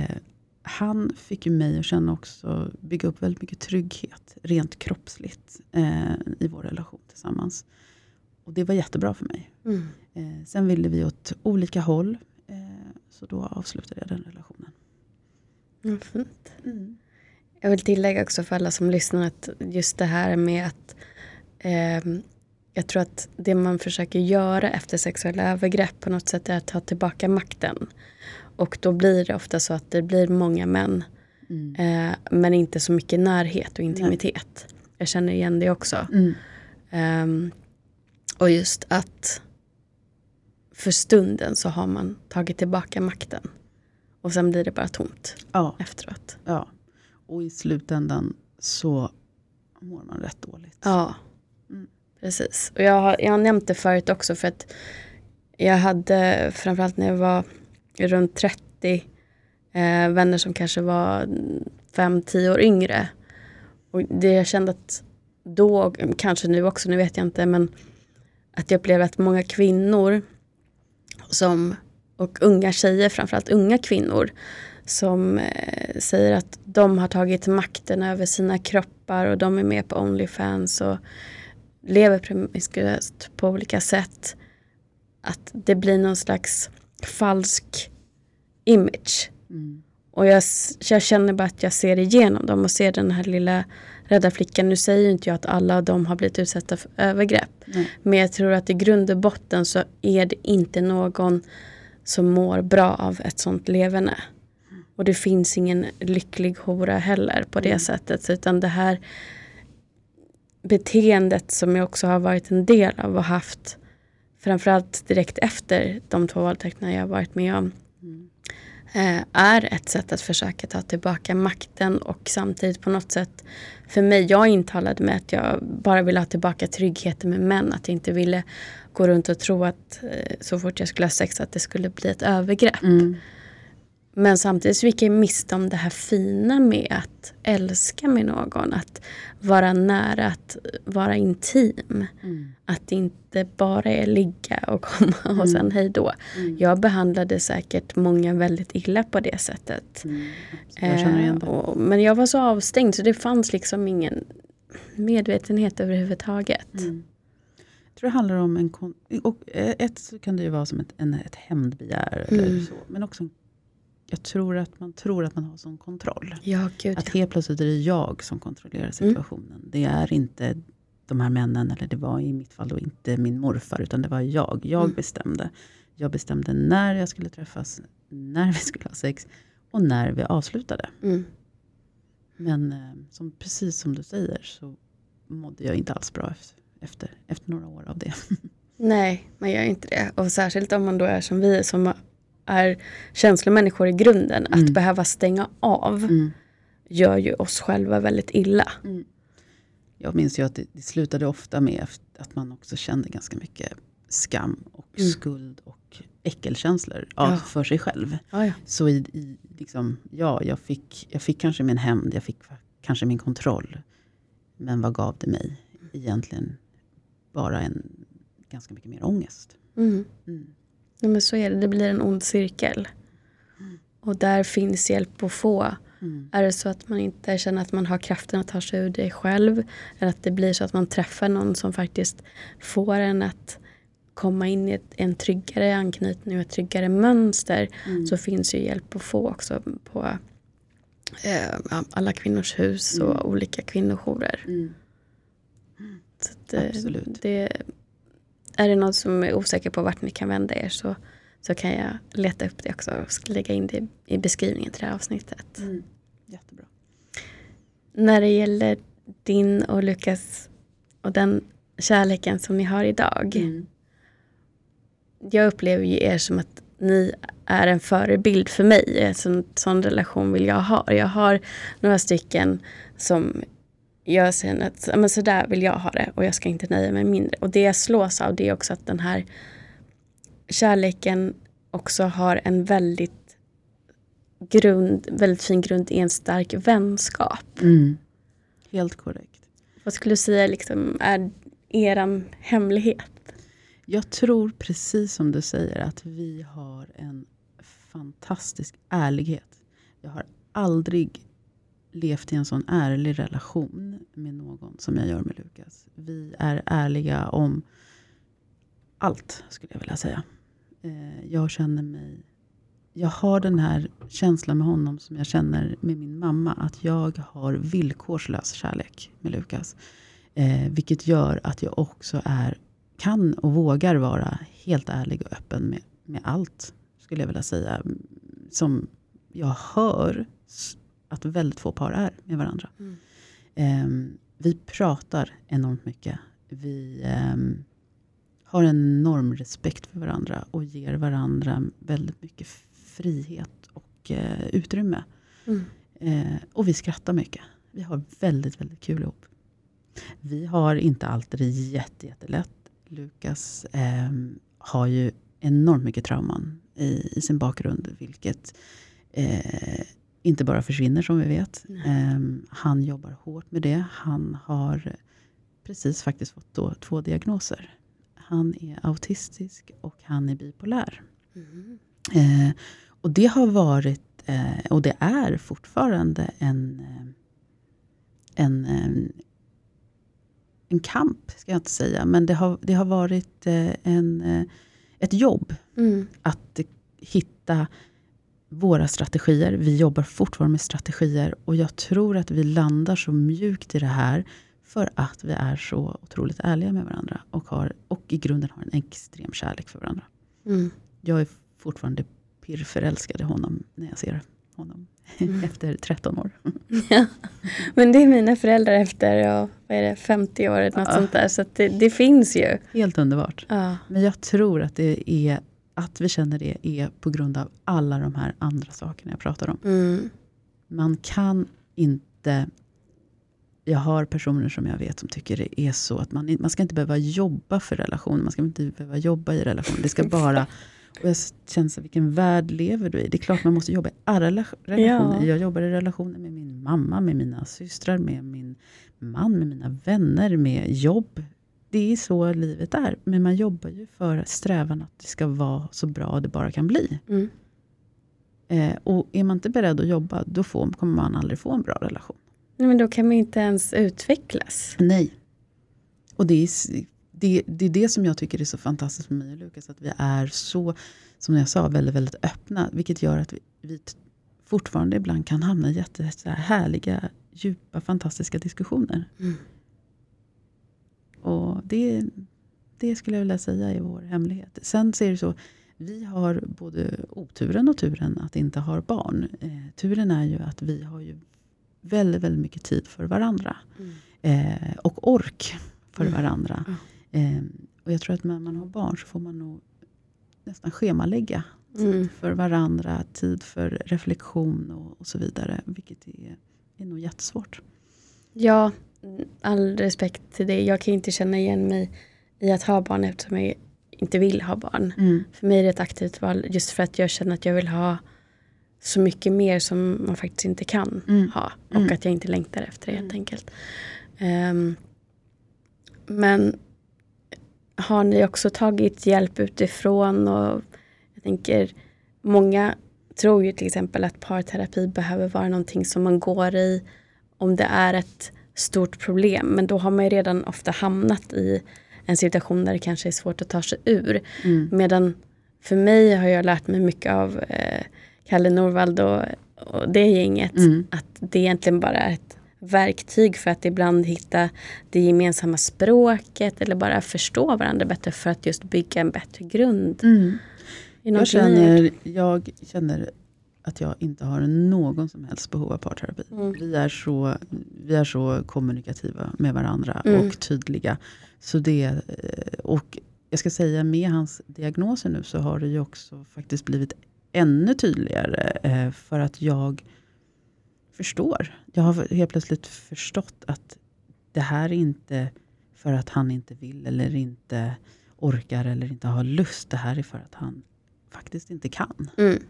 Speaker 2: han fick ju mig att känna också, bygga upp väldigt mycket trygghet, rent kroppsligt, eh, i vår relation tillsammans. Och det var jättebra för mig.
Speaker 1: Mm.
Speaker 2: Eh, sen ville vi åt olika håll. Eh, så då avslutade jag den relationen.
Speaker 1: Vad fint. Jag vill tillägga också för alla som lyssnar att just det här med att ehm, jag tror att det man försöker göra efter sexuella övergrepp på något sätt är att ta tillbaka makten. Och då blir det ofta så att det blir många män
Speaker 2: Mm.
Speaker 1: eh, men inte så mycket närhet och intimitet. Jag känner igen det också.
Speaker 2: Mm.
Speaker 1: Ehm, och just att för stunden så har man tagit tillbaka makten. Och sen blir det bara tomt
Speaker 2: Ja,
Speaker 1: efteråt.
Speaker 2: ja. Och i slutändan så mår man rätt dåligt.
Speaker 1: Ja precis. Och jag har, jag har nämnt det förut också för att jag hade framförallt när jag var runt 30 eh, vänner som kanske var 5-10 år yngre. Och det jag kände att då, kanske nu också, nu vet jag inte, men att jag upplevde att många kvinnor som, och unga tjejer, framförallt unga kvinnor, som eh, säger att de har tagit makten över sina kroppar och de är med på Onlyfans och lever promiskuöst på olika sätt. Att det blir någon slags falsk image.
Speaker 2: Mm.
Speaker 1: Och jag, jag känner bara att jag ser igenom dem och ser den här lilla rädda flickan. Nu säger inte jag att alla av dem har blivit utsatta för övergrepp.
Speaker 2: Nej.
Speaker 1: Men jag tror att i grund och botten så är det inte någon som mår bra av ett sånt leverne. Och det finns ingen lycklig hora heller på det
Speaker 2: Mm.
Speaker 1: sättet. Utan det här beteendet som jag också har varit en del av och haft framförallt direkt efter de två våldtäkterna jag har varit med om.
Speaker 2: Mm.
Speaker 1: eh, är ett sätt att försöka ta tillbaka makten och samtidigt på något sätt för mig, jag intalade mig att jag bara ville ha tillbaka tryggheten med män. Att jag inte ville gå runt och tro att eh, så fort jag skulle ha sex att det skulle bli ett övergrepp.
Speaker 2: Mm.
Speaker 1: Men samtidigt så gick jag miste om det här fina med att älska med någon. Att vara nära, att vara intim.
Speaker 2: Mm.
Speaker 1: Att det inte bara är ligga och komma och
Speaker 2: Mm.
Speaker 1: sen hej då.
Speaker 2: Mm.
Speaker 1: Jag behandlade säkert många väldigt illa på det sättet.
Speaker 2: Mm. Jag.
Speaker 1: Eh, och, men jag var så avstängd så det fanns liksom ingen medvetenhet överhuvudtaget.
Speaker 2: Mm. Jag tror det handlar om en... Och eh, ett så kan det ju vara som ett, en, ett hämndbegär. Eller så, men också en, jag tror att man tror att man har sån kontroll.
Speaker 1: Ja, gud
Speaker 2: Att helt plötsligt är det jag som kontrollerar situationen. Det är inte de här männen, eller det var i mitt fall då inte min morfar, utan det var jag. Jag
Speaker 1: Mm.
Speaker 2: bestämde. Jag bestämde när jag skulle träffas, när [LAUGHS] vi skulle ha sex och när vi avslutade.
Speaker 1: Mm.
Speaker 2: Men eh, som, precis som du säger så mådde jag inte alls bra efter, efter, efter några år av det. [LAUGHS]
Speaker 1: Nej, man gör inte det. Och särskilt om man då är som vi som är känslomänniskor i grunden. Att
Speaker 2: Mm.
Speaker 1: behöva stänga av
Speaker 2: Mm.
Speaker 1: gör ju oss själva väldigt illa.
Speaker 2: Jag minns ju att det, det slutade ofta med att man också kände ganska mycket skam och
Speaker 1: Mm.
Speaker 2: skuld och äckelkänslor
Speaker 1: Ja.
Speaker 2: för sig själv.
Speaker 1: Ja, ja.
Speaker 2: Så i, i liksom, ja, jag fick, jag fick kanske min hämnd, jag fick kanske min kontroll. Men vad gav det mig? Egentligen bara en ganska mycket mer ångest.
Speaker 1: Mm.
Speaker 2: Mm.
Speaker 1: Ja, men så är det, det blir en ond cirkel. Och där finns hjälp att få.
Speaker 2: Mm.
Speaker 1: Är det så att man inte känner att man har kraften att ta sig ur det själv. Eller att det blir så att man träffar någon som faktiskt får en att komma in i ett, en tryggare anknytning och ett tryggare mönster.
Speaker 2: Mm.
Speaker 1: Så finns ju hjälp att få också på eh, alla kvinnors hus och
Speaker 2: Mm.
Speaker 1: olika kvinnojourer.
Speaker 2: Mm.
Speaker 1: Så att, eh,
Speaker 2: Absolut.
Speaker 1: Det, är det någon som är osäker på vart ni kan vända er så, så kan jag leta upp det också och lägga in det i beskrivningen till det här avsnittet.
Speaker 2: Mm. Jättebra.
Speaker 1: När det gäller din och Lukas och den kärleken som ni har idag.
Speaker 2: Mm.
Speaker 1: Jag upplever ju er som att ni är en förebild för mig. En sån, sån relation vill jag ha. Jag har några stycken som jag känner att men så där vill jag ha det och jag ska inte nöja mig mindre. Och det jag slås av det är också att den här kärleken också har en väldigt, grund, väldigt fin grund i en stark vänskap.
Speaker 2: Mm. Helt korrekt.
Speaker 1: Vad skulle du säga liksom, är eran hemlighet?
Speaker 2: Jag tror precis som du säger att vi har en fantastisk ärlighet. Jag har aldrig levt i en sån ärlig relation med någon som jag gör med Lukas. Vi är ärliga om allt skulle jag vilja säga. Eh, jag känner mig... Jag har den här känslan med honom som jag känner med min mamma. Att jag har villkorslös kärlek med Lukas. Eh, vilket gör att jag också är, kan och vågar vara helt ärlig och öppen med, med allt. Skulle jag vilja säga. Som jag hör att väldigt få par är med varandra.
Speaker 1: Mm.
Speaker 2: Ehm, vi pratar enormt mycket. Vi ehm, har en enorm respekt för varandra och ger varandra väldigt mycket frihet och eh, utrymme.
Speaker 1: Mm.
Speaker 2: Eh, och vi skrattar mycket. Vi har väldigt, väldigt kul ihop. Vi har inte alltid det jätte, jättelätt. Lukas ehm, har ju enormt mycket trauman i, i sin bakgrund, vilket eh, inte bara försvinner som vi vet. Ehm, han jobbar hårt med det. Han har precis faktiskt fått då två diagnoser. Han är autistisk och han är bipolär.
Speaker 1: Mm.
Speaker 2: Eh, och det har varit, eh, och det är fortfarande en, eh, en, eh, en kamp, ska jag inte säga. Men det har, det har varit eh, en, ett jobb
Speaker 1: Mm.
Speaker 2: att hitta våra strategier. Vi jobbar fortfarande med strategier och jag tror att vi landar så mjukt i det här för att vi är så otroligt ärliga med varandra och, har, och i grunden har en extrem kärlek för varandra.
Speaker 1: Mm.
Speaker 2: Jag är fortfarande pirrförälskad i honom när jag ser honom [LAUGHS]
Speaker 1: Mm.
Speaker 2: efter 13 år. [LAUGHS]
Speaker 1: Ja. Men det är mina föräldrar efter ja, vad är det, 50 år eller något
Speaker 2: Ja.
Speaker 1: sånt där. Så det, det finns ju.
Speaker 2: Helt underbart.
Speaker 1: Ja.
Speaker 2: Men jag tror att det är att vi känner det är på grund av alla de här andra sakerna jag pratar om.
Speaker 1: Mm.
Speaker 2: Man kan inte jag har personer som jag vet som tycker det är så att man, man ska inte behöva jobba för relation. Man ska inte behöva jobba i relation. Det ska [LAUGHS] bara... Och jag känner så vilken värld lever du i? Det är klart man måste jobba i alla relationer.
Speaker 1: Ja.
Speaker 2: Jag jobbar i relationer med min mamma, med mina systrar, med min man, med mina vänner, med jobb. Det är så livet är. Men man jobbar ju för strävan att det ska vara så bra det bara kan bli.
Speaker 1: Mm.
Speaker 2: Eh, och är man inte beredd att jobba, då får, kommer man aldrig få en bra relation.
Speaker 1: Nej, men då kan man inte ens utvecklas.
Speaker 2: Nej. Och det är, det, det är det som jag tycker är så fantastiskt med mig och Lukas. Att vi är så, som jag sa, väldigt, väldigt öppna. Vilket gör att vi, vi fortfarande ibland kan hamna i jätte, så här härliga, djupa, fantastiska diskussioner.
Speaker 1: Mm.
Speaker 2: Och det, det skulle jag vilja säga är vår hemlighet. Sen så är det så, vi har både oturen och turen att inte ha barn. Eh, turen är ju att vi har ju väldigt, väldigt mycket tid för varandra.
Speaker 1: Mm.
Speaker 2: Eh, och ork för
Speaker 1: Mm.
Speaker 2: varandra. Eh, och jag tror att när man har barn så får man nog nästan schemalägga tid
Speaker 1: Mm.
Speaker 2: för varandra, tid för reflektion och, och så vidare. Vilket är, är nog jättesvårt.
Speaker 1: Ja, all respekt till det. Jag kan inte känna igen mig i att ha barn eftersom jag inte vill ha barn. För mig är det ett aktivt val just för att jag känner att jag vill ha så mycket mer som man faktiskt inte kan
Speaker 2: Mm.
Speaker 1: ha. Och
Speaker 2: Mm.
Speaker 1: att jag inte längtar efter det helt
Speaker 2: Mm.
Speaker 1: enkelt. Ehm, men har ni också tagit hjälp utifrån? Och jag tänker, många tror ju till exempel att parterapi behöver vara någonting som man går i om det är ett stort problem. Men då har man ju redan ofta hamnat i en situation där det kanske är svårt att ta sig ur.
Speaker 2: Mm.
Speaker 1: Medan för mig har jag lärt mig mycket av eh, Kalle Norvald och, och det gänget.
Speaker 2: Mm.
Speaker 1: Att det egentligen bara är ett verktyg för att ibland hitta det gemensamma språket eller bara förstå varandra bättre för att just bygga en bättre grund.
Speaker 2: Mm. Jag, känner, jag känner att jag inte har någon som helst behov av parterapi.
Speaker 1: Mm.
Speaker 2: Vi, är så, vi är så kommunikativa med varandra
Speaker 1: Mm.
Speaker 2: och tydliga. Så det, eh, och jag ska säga med hans diagnoser nu så har det ju också faktiskt blivit ännu tydligare. eh, För att jag förstår. Jag har helt plötsligt förstått att det här är inte för att han inte vill eller inte orkar eller inte har lust. Det här är för att han faktiskt inte kan.
Speaker 1: Mm.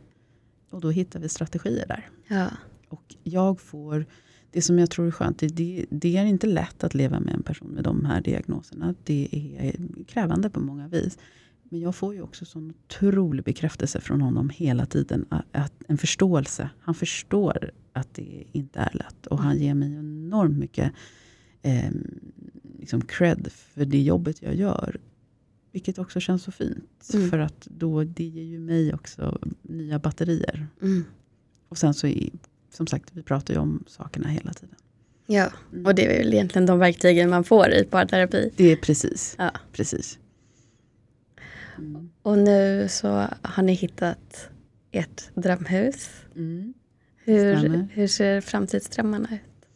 Speaker 2: Och då hittar vi strategier där.
Speaker 1: Ja.
Speaker 2: Och jag får, det som jag tror är skönt, det- det, är inte lätt att leva med en person med de här diagnoserna. Det är krävande på många vis. Men jag får ju också sån otrolig bekräftelse från honom hela tiden. Att, en förståelse. Han förstår att det inte är lätt. Och han ger mig enormt mycket eh, liksom cred för det jobbet jag gör. Vilket också känns så fint.
Speaker 1: Mm.
Speaker 2: För att då, det ger ju mig också nya batterier.
Speaker 1: Mm.
Speaker 2: Och sen så är, som sagt, vi pratar ju om sakerna hela tiden.
Speaker 1: ja,
Speaker 2: Mm.
Speaker 1: och det är väl egentligen de verktygen man får i parterapi.
Speaker 2: Det är precis.
Speaker 1: Ja.
Speaker 2: precis. Mm.
Speaker 1: Och nu så har ni hittat ert drömhus.
Speaker 2: Mm.
Speaker 1: Hur, hur ser framtidsdrömmarna ut?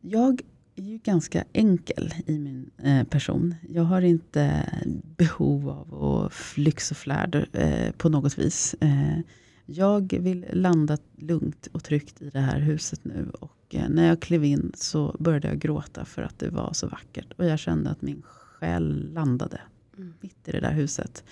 Speaker 2: Jag är ju ganska enkel i min eh, person. Jag har inte behov av att lyx och flärd eh, på något vis. Eh, jag vill landa lugnt och tryggt i det här huset nu. Och eh, när jag klev in så började jag gråta för att det var så vackert. Och jag kände att min själ landade
Speaker 1: Mm.
Speaker 2: mitt i det där huset.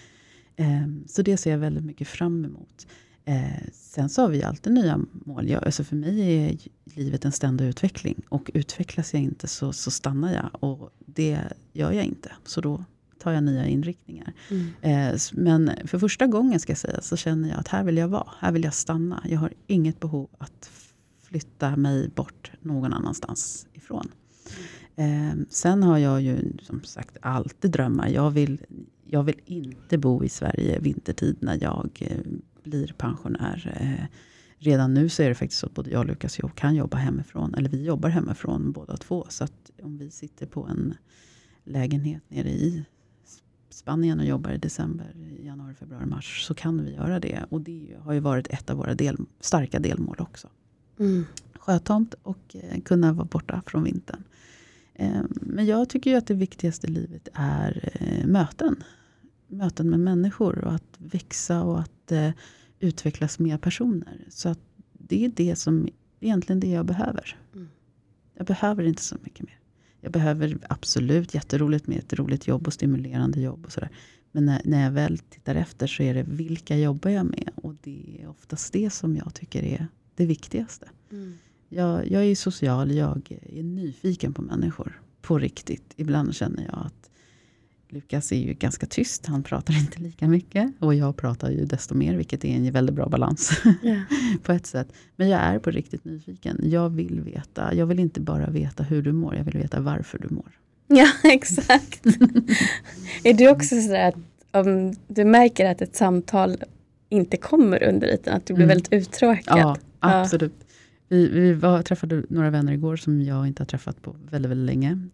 Speaker 2: Eh, så det ser jag väldigt mycket fram emot. Eh, sen så har vi alltid nya mål. Jag, alltså för mig är livet en ständig utveckling. Och utvecklas jag inte så, så stannar jag. Och det gör jag inte. Så då tar jag nya inriktningar.
Speaker 1: Mm.
Speaker 2: Eh, men för första gången ska jag säga så känner jag att här vill jag vara. Här vill jag stanna. Jag har inget behov att flytta mig bort någon annanstans ifrån. Eh, sen har jag ju som sagt alltid drömmar. Jag vill, jag vill inte bo i Sverige vintertid när jag eh, blir pensionär. Eh, redan nu så är det faktiskt så att både jag och Lukas kan jobba hemifrån. Eller vi jobbar hemifrån båda två. Så att om vi sitter på en lägenhet nere i Spanien och jobbar i december, januari, februari, mars så kan vi göra det. Och det har ju varit ett av våra del, starka delmål också.
Speaker 1: Mm.
Speaker 2: Sjötomt och eh, kunna vara borta från vintern. Eh, men jag tycker ju att det viktigaste i livet är eh, möten. Möten med människor och att växa och att eh, utvecklas med personer. Så att det är det som egentligen det jag behöver.
Speaker 1: Mm.
Speaker 2: Jag behöver inte så mycket mer. Jag behöver absolut jätteroligt med ett roligt jobb och stimulerande jobb och sådär. Men när, när jag väl tittar efter så är det vilka jobbar jag med? Och det är oftast det som jag tycker är det viktigaste.
Speaker 1: Mm.
Speaker 2: Jag, jag är social, jag är nyfiken på människor. På riktigt. Ibland känner jag att Lukas är ju ganska tyst, han pratar inte lika mycket. Och jag pratar ju desto mer, vilket är en väldigt bra balans. [LAUGHS]
Speaker 1: Ja.
Speaker 2: på ett sätt. Men jag är på riktigt nyfiken. Jag vill veta. Jag vill inte bara veta hur du mår, jag vill veta varför du mår.
Speaker 1: ja, [LAUGHS] exakt. [LAUGHS] är du också sådär att om du märker att ett samtal inte kommer under ytan, att du blir
Speaker 2: Mm.
Speaker 1: väldigt uttråkad?
Speaker 2: Ja, absolut. Vi, vi var, träffade några vänner igår som jag inte har träffat på väldigt, väldigt länge.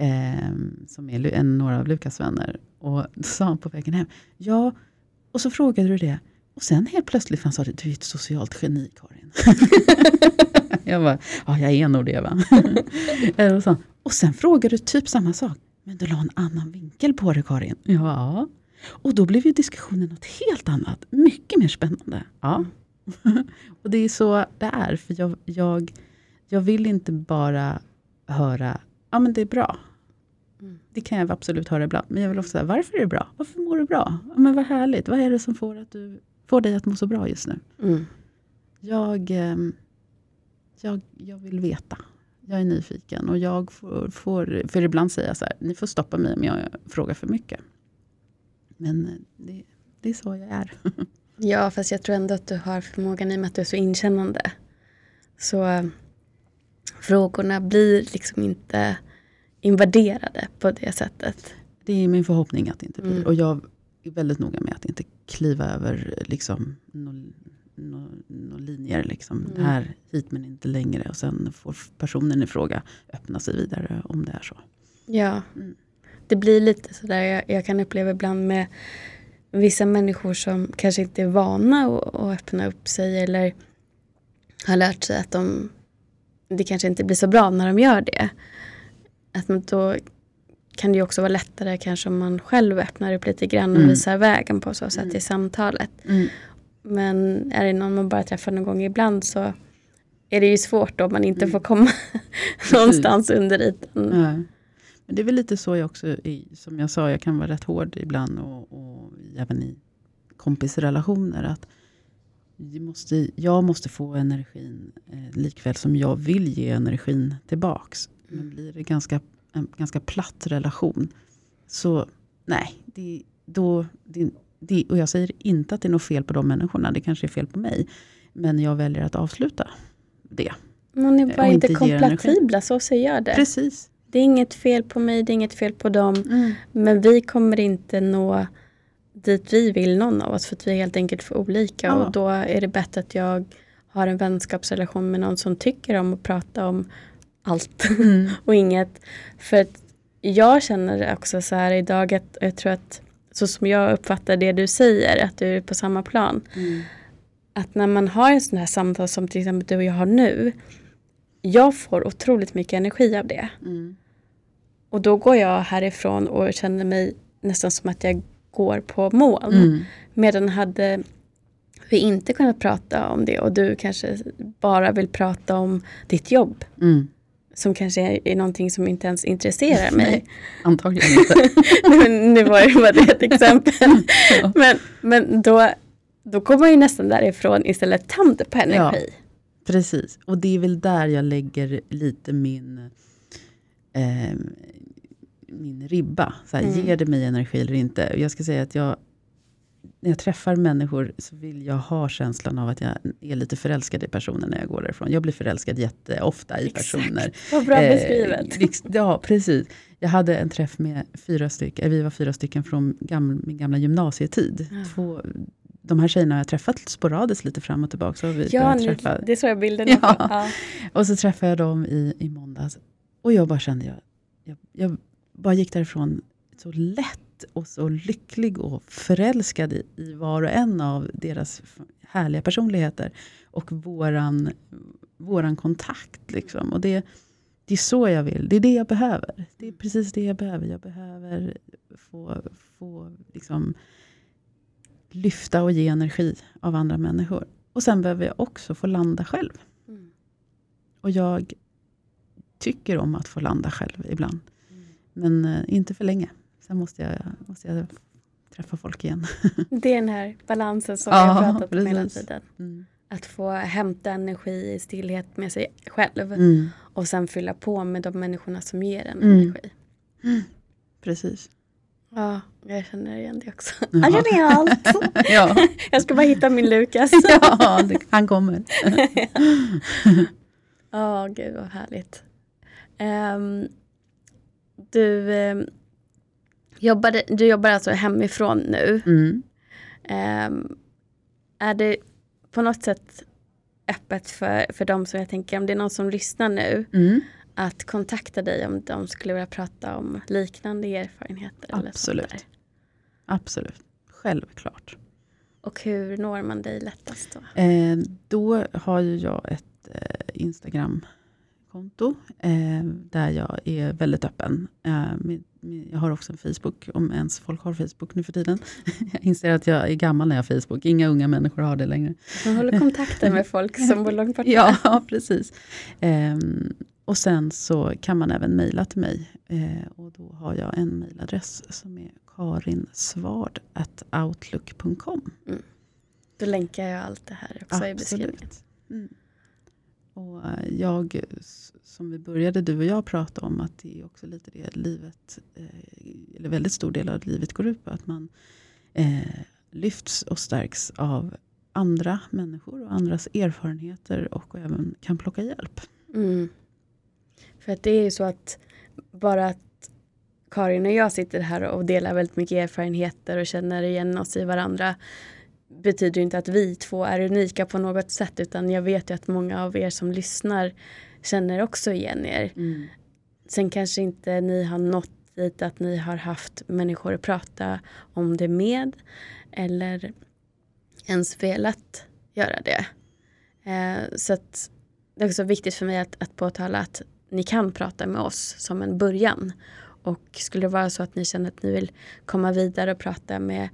Speaker 2: Ehm, som är en, några av Lukas vänner. Och då sa han på vägen hem, ja, och så frågade du det. Och sen helt plötsligt han sa det, du är ett socialt geni Karin. [LAUGHS] jag bara, ja jag är nog det va. [LAUGHS] Eh, och, så, och sen frågade du typ samma sak. Men du la en annan vinkel på det Karin. Ja. Och då blev ju diskussionen något helt annat. Mycket mer spännande. Ja. [LAUGHS] och det är så det är. För jag, jag, jag vill inte bara höra, ja men det är bra.
Speaker 1: Mm.
Speaker 2: Det kan jag absolut höra ibland. Men jag vill också säga, varför är det bra? Varför mår du bra? Men vad härligt. Vad är det som får, att du, får dig att må så bra just nu?
Speaker 1: Mm.
Speaker 2: Jag, ehm, jag, jag vill veta. Jag är nyfiken och jag får, får, för ibland säger jag så här, ni får stoppa mig om jag frågar för mycket. Men eh, det, det är så jag är. [LAUGHS]
Speaker 1: Ja, fast jag tror ändå att du har förmågan i och med att du är så inkännande. Så eh, frågorna blir liksom inte invaderade på det sättet.
Speaker 2: Det är min förhoppning att det inte blir.
Speaker 1: Mm.
Speaker 2: Och jag är väldigt noga med att inte kliva över liksom, några nå, nå linjer. Liksom. Det
Speaker 1: Mm.
Speaker 2: här hit men inte längre. Och sen får personen i fråga öppna sig vidare om det är så.
Speaker 1: Ja,
Speaker 2: Mm.
Speaker 1: det blir lite sådär. Jag, jag kan uppleva ibland med vissa människor som kanske inte är vana att, att öppna upp sig eller har lärt sig att de, det kanske inte blir så bra när de gör det. Att då kan det också vara lättare kanske om man själv öppnar upp lite grann och
Speaker 2: Mm.
Speaker 1: visar vägen på så sätt
Speaker 2: Mm.
Speaker 1: i samtalet. Men är det någon man bara träffar någon gång ibland så är det ju svårt om man inte
Speaker 2: Mm.
Speaker 1: får komma [LAUGHS] någonstans under ytan.
Speaker 2: Ja. Men det är väl lite så jag också är. Som jag sa, jag kan vara rätt hård ibland. Och, och även i kompisrelationer. Att måste, jag måste få energin eh, likväl som jag vill ge energin tillbaks. Men blir det ganska, en ganska platt relation. Så nej, det, då, det, det, och jag säger inte att det är något fel på de människorna. Det kanske är fel på mig. Men jag väljer att avsluta det.
Speaker 1: Man är bara
Speaker 2: inte
Speaker 1: inte kompatibla, så ser jag det.
Speaker 2: Precis.
Speaker 1: Det är inget fel på mig, det är inget fel på dem.
Speaker 2: Mm.
Speaker 1: Men vi kommer inte nå dit vi vill någon av oss för att vi är helt enkelt för olika.
Speaker 2: Ja.
Speaker 1: Och då är det bättre att jag har en vänskapsrelation med någon som tycker om att prata om allt
Speaker 2: Mm. [LAUGHS]
Speaker 1: och inget. För att jag känner också så här idag att jag tror att så som jag uppfattar det du säger, att du är på samma plan.
Speaker 2: Mm.
Speaker 1: Att när man har en sån här samtal som till exempel du och jag har nu. Jag får otroligt mycket energi av det.
Speaker 2: Mm.
Speaker 1: Och då går jag härifrån och känner mig nästan som att jag går på moln.
Speaker 2: Mm.
Speaker 1: Medan hade vi inte kunnat prata om det och du kanske bara vill prata om ditt jobb.
Speaker 2: Mm.
Speaker 1: Som kanske är, är någonting som inte ens intresserar mig.
Speaker 2: Nej. Antagligen inte. [LAUGHS]
Speaker 1: nu, nu var det det ett exempel. [LAUGHS]
Speaker 2: Ja.
Speaker 1: Men, men då, då kommer man ju nästan därifrån istället tömd på energi.
Speaker 2: Precis, och det är väl där jag lägger lite min, eh, min ribba. Så här,
Speaker 1: Mm.
Speaker 2: Ger det mig energi eller inte? Jag ska säga att jag, när jag träffar människor så vill jag ha känslan av att jag är lite förälskad i personen när jag går därifrån. Jag blir förälskad jätteofta i
Speaker 1: Exakt.
Speaker 2: personer. [LAUGHS]
Speaker 1: Vad bra
Speaker 2: Eh,
Speaker 1: beskrivet. [LAUGHS]
Speaker 2: riks- ja, precis. Jag hade en träff med fyra stycken, vi var fyra stycken från gamla, min gamla gymnasietid.
Speaker 1: Ja.
Speaker 2: Två, de här tjejerna har jag träffat sporadiskt lite fram och tillbaka. Så har vi
Speaker 1: Ja, nu,
Speaker 2: träffa.
Speaker 1: det såg jag bilden
Speaker 2: Ja.
Speaker 1: på. Ja. [LAUGHS]
Speaker 2: Och så träffade jag dem i, i måndags. Och jag bara kände, jag, jag, jag bara gick därifrån så lätt och så lycklig och förälskad i, i var och en av deras härliga personligheter. Och våran, våran kontakt. Liksom. Och det, det är så jag vill. Det är det jag behöver. Det är precis det jag behöver. Jag behöver få, få liksom, lyfta och ge energi av andra människor. Och sen behöver jag också få landa själv.
Speaker 1: Mm.
Speaker 2: Och jag tycker om att få landa själv ibland.
Speaker 1: Mm.
Speaker 2: Men eh, inte för länge. Sen måste jag, måste jag träffa folk igen. [LAUGHS]
Speaker 1: Det är den här balansen som
Speaker 2: Ja,
Speaker 1: vi har pratat om hela
Speaker 2: precis.
Speaker 1: tiden.
Speaker 2: Mm.
Speaker 1: Att få hämta energi i stillhet med sig själv.
Speaker 2: Mm.
Speaker 1: Och sen fylla på med de människorna som ger en
Speaker 2: Mm.
Speaker 1: energi.
Speaker 2: Precis.
Speaker 1: Ja, jag känner igen det också. [LAUGHS]
Speaker 2: Ja.
Speaker 1: Jag känner allt. [LAUGHS]
Speaker 2: ja,
Speaker 1: Jag ska bara hitta min Lukas.
Speaker 2: ja han kommer.
Speaker 1: Ja, gud vad härligt. Ehm, du, ehm, jobbade, du jobbar alltså hemifrån nu.
Speaker 2: Mm.
Speaker 1: Ehm, är det på något sätt öppet för, för de som jag tänker, om det är någon som lyssnar nu,
Speaker 2: Mm.
Speaker 1: att kontakta dig om de skulle vilja prata om liknande erfarenheter? Eller sånt
Speaker 2: Absolut.
Speaker 1: där?
Speaker 2: Absolut. Självklart.
Speaker 1: Och hur når man dig lättast då?
Speaker 2: Eh, då har ju jag ett eh, Instagram-konto eh, där jag är väldigt öppen. Eh, med, med, jag har också en Facebook, om ens folk har Facebook nu för tiden. [LAUGHS] jag inser att jag är gammal när jag har Facebook. Inga unga människor har det längre.
Speaker 1: Man håller kontakten med folk som bor långt borta. [LAUGHS]
Speaker 2: Ja, precis. Ehm, och sen så kan man även mejla till mig. Eh, och då har jag en mejladress som är karinsvard.outlook.com.
Speaker 1: Då länkar jag allt det här också i beskrivningen.
Speaker 2: Mm. Och eh, jag, som vi började du och jag prata om, att det är också lite det livet, eh, eller väldigt stor del av livet går ut på. Att man eh, lyfts och stärks av andra människor och andras erfarenheter och även kan plocka hjälp.
Speaker 1: Mm. För att det är ju så att bara att Karin och jag sitter här och delar väldigt mycket erfarenheter och känner igen oss i varandra betyder inte att vi två är unika på något sätt utan jag vet ju att många av er som lyssnar känner också igen er. Sen kanske inte ni har nått dit att ni har haft människor att prata om det med eller ens velat göra det. Eh, så att det är också viktigt för mig att, att påtala att ni kan prata med oss som en början. Och skulle det vara så att ni känner att ni vill komma vidare och prata med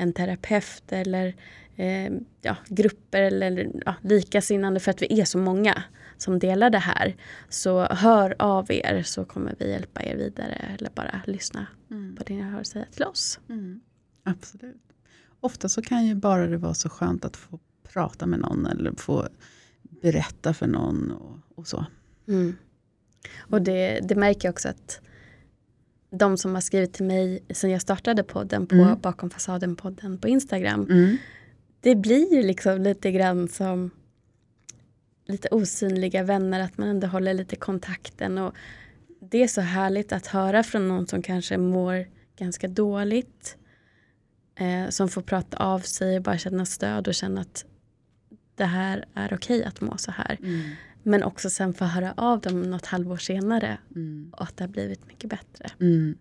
Speaker 1: en terapeut eller eh, ja, grupper eller ja, likasinnande för att vi är så många som delar det här. Så hör av er så kommer vi hjälpa er vidare eller bara lyssna
Speaker 2: Mm.
Speaker 1: på det ni har att säga till oss.
Speaker 2: Mm. Absolut. Ofta så kan ju bara det vara så skönt att få prata med någon eller få berätta för någon och, och så.
Speaker 1: Mm. Och det, det märker jag också att de som har skrivit till mig sen jag startade podden på
Speaker 2: Mm.
Speaker 1: Bakom fasaden-podden på Instagram.
Speaker 2: Mm.
Speaker 1: Det blir ju liksom lite grann som lite osynliga vänner, att man ändå håller lite kontakten. Och det är så härligt att höra från någon som kanske mår ganska dåligt. Eh, som får prata av sig och bara känna stöd och känna att det här är okej att må så här.
Speaker 2: Mm.
Speaker 1: Men också sen få höra av dem något halvår senare
Speaker 2: Mm.
Speaker 1: och att det har blivit mycket bättre.
Speaker 2: Mm.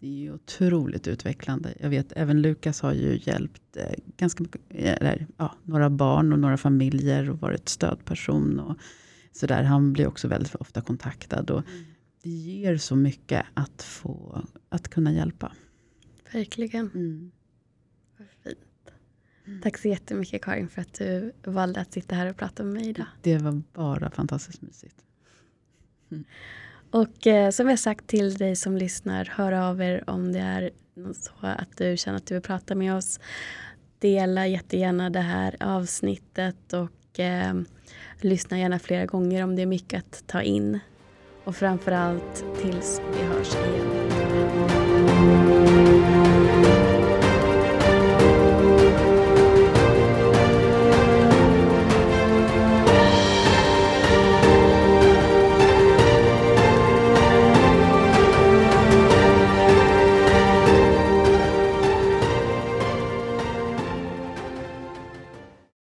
Speaker 2: Det är ju otroligt utvecklande. Jag vet även Lukas har ju hjälpt eh, ganska mycket, eller, ja, några barn och några familjer och varit stödperson. Och så där. Han blir också väldigt ofta kontaktad. Och det ger så mycket att, få, att kunna hjälpa.
Speaker 1: Verkligen.
Speaker 2: Mm.
Speaker 1: Fint. Tack så jättemycket Karin för att du valde att sitta här och prata med mig idag.
Speaker 2: Det var bara fantastiskt mysigt.
Speaker 1: Och eh, som jag sagt till dig som lyssnar, hör av er om det är så att du känner att du vill prata med oss. Dela jättegärna det här avsnittet och eh, lyssna gärna flera gånger om det är mycket att ta in. Och framförallt tills vi hörs igen.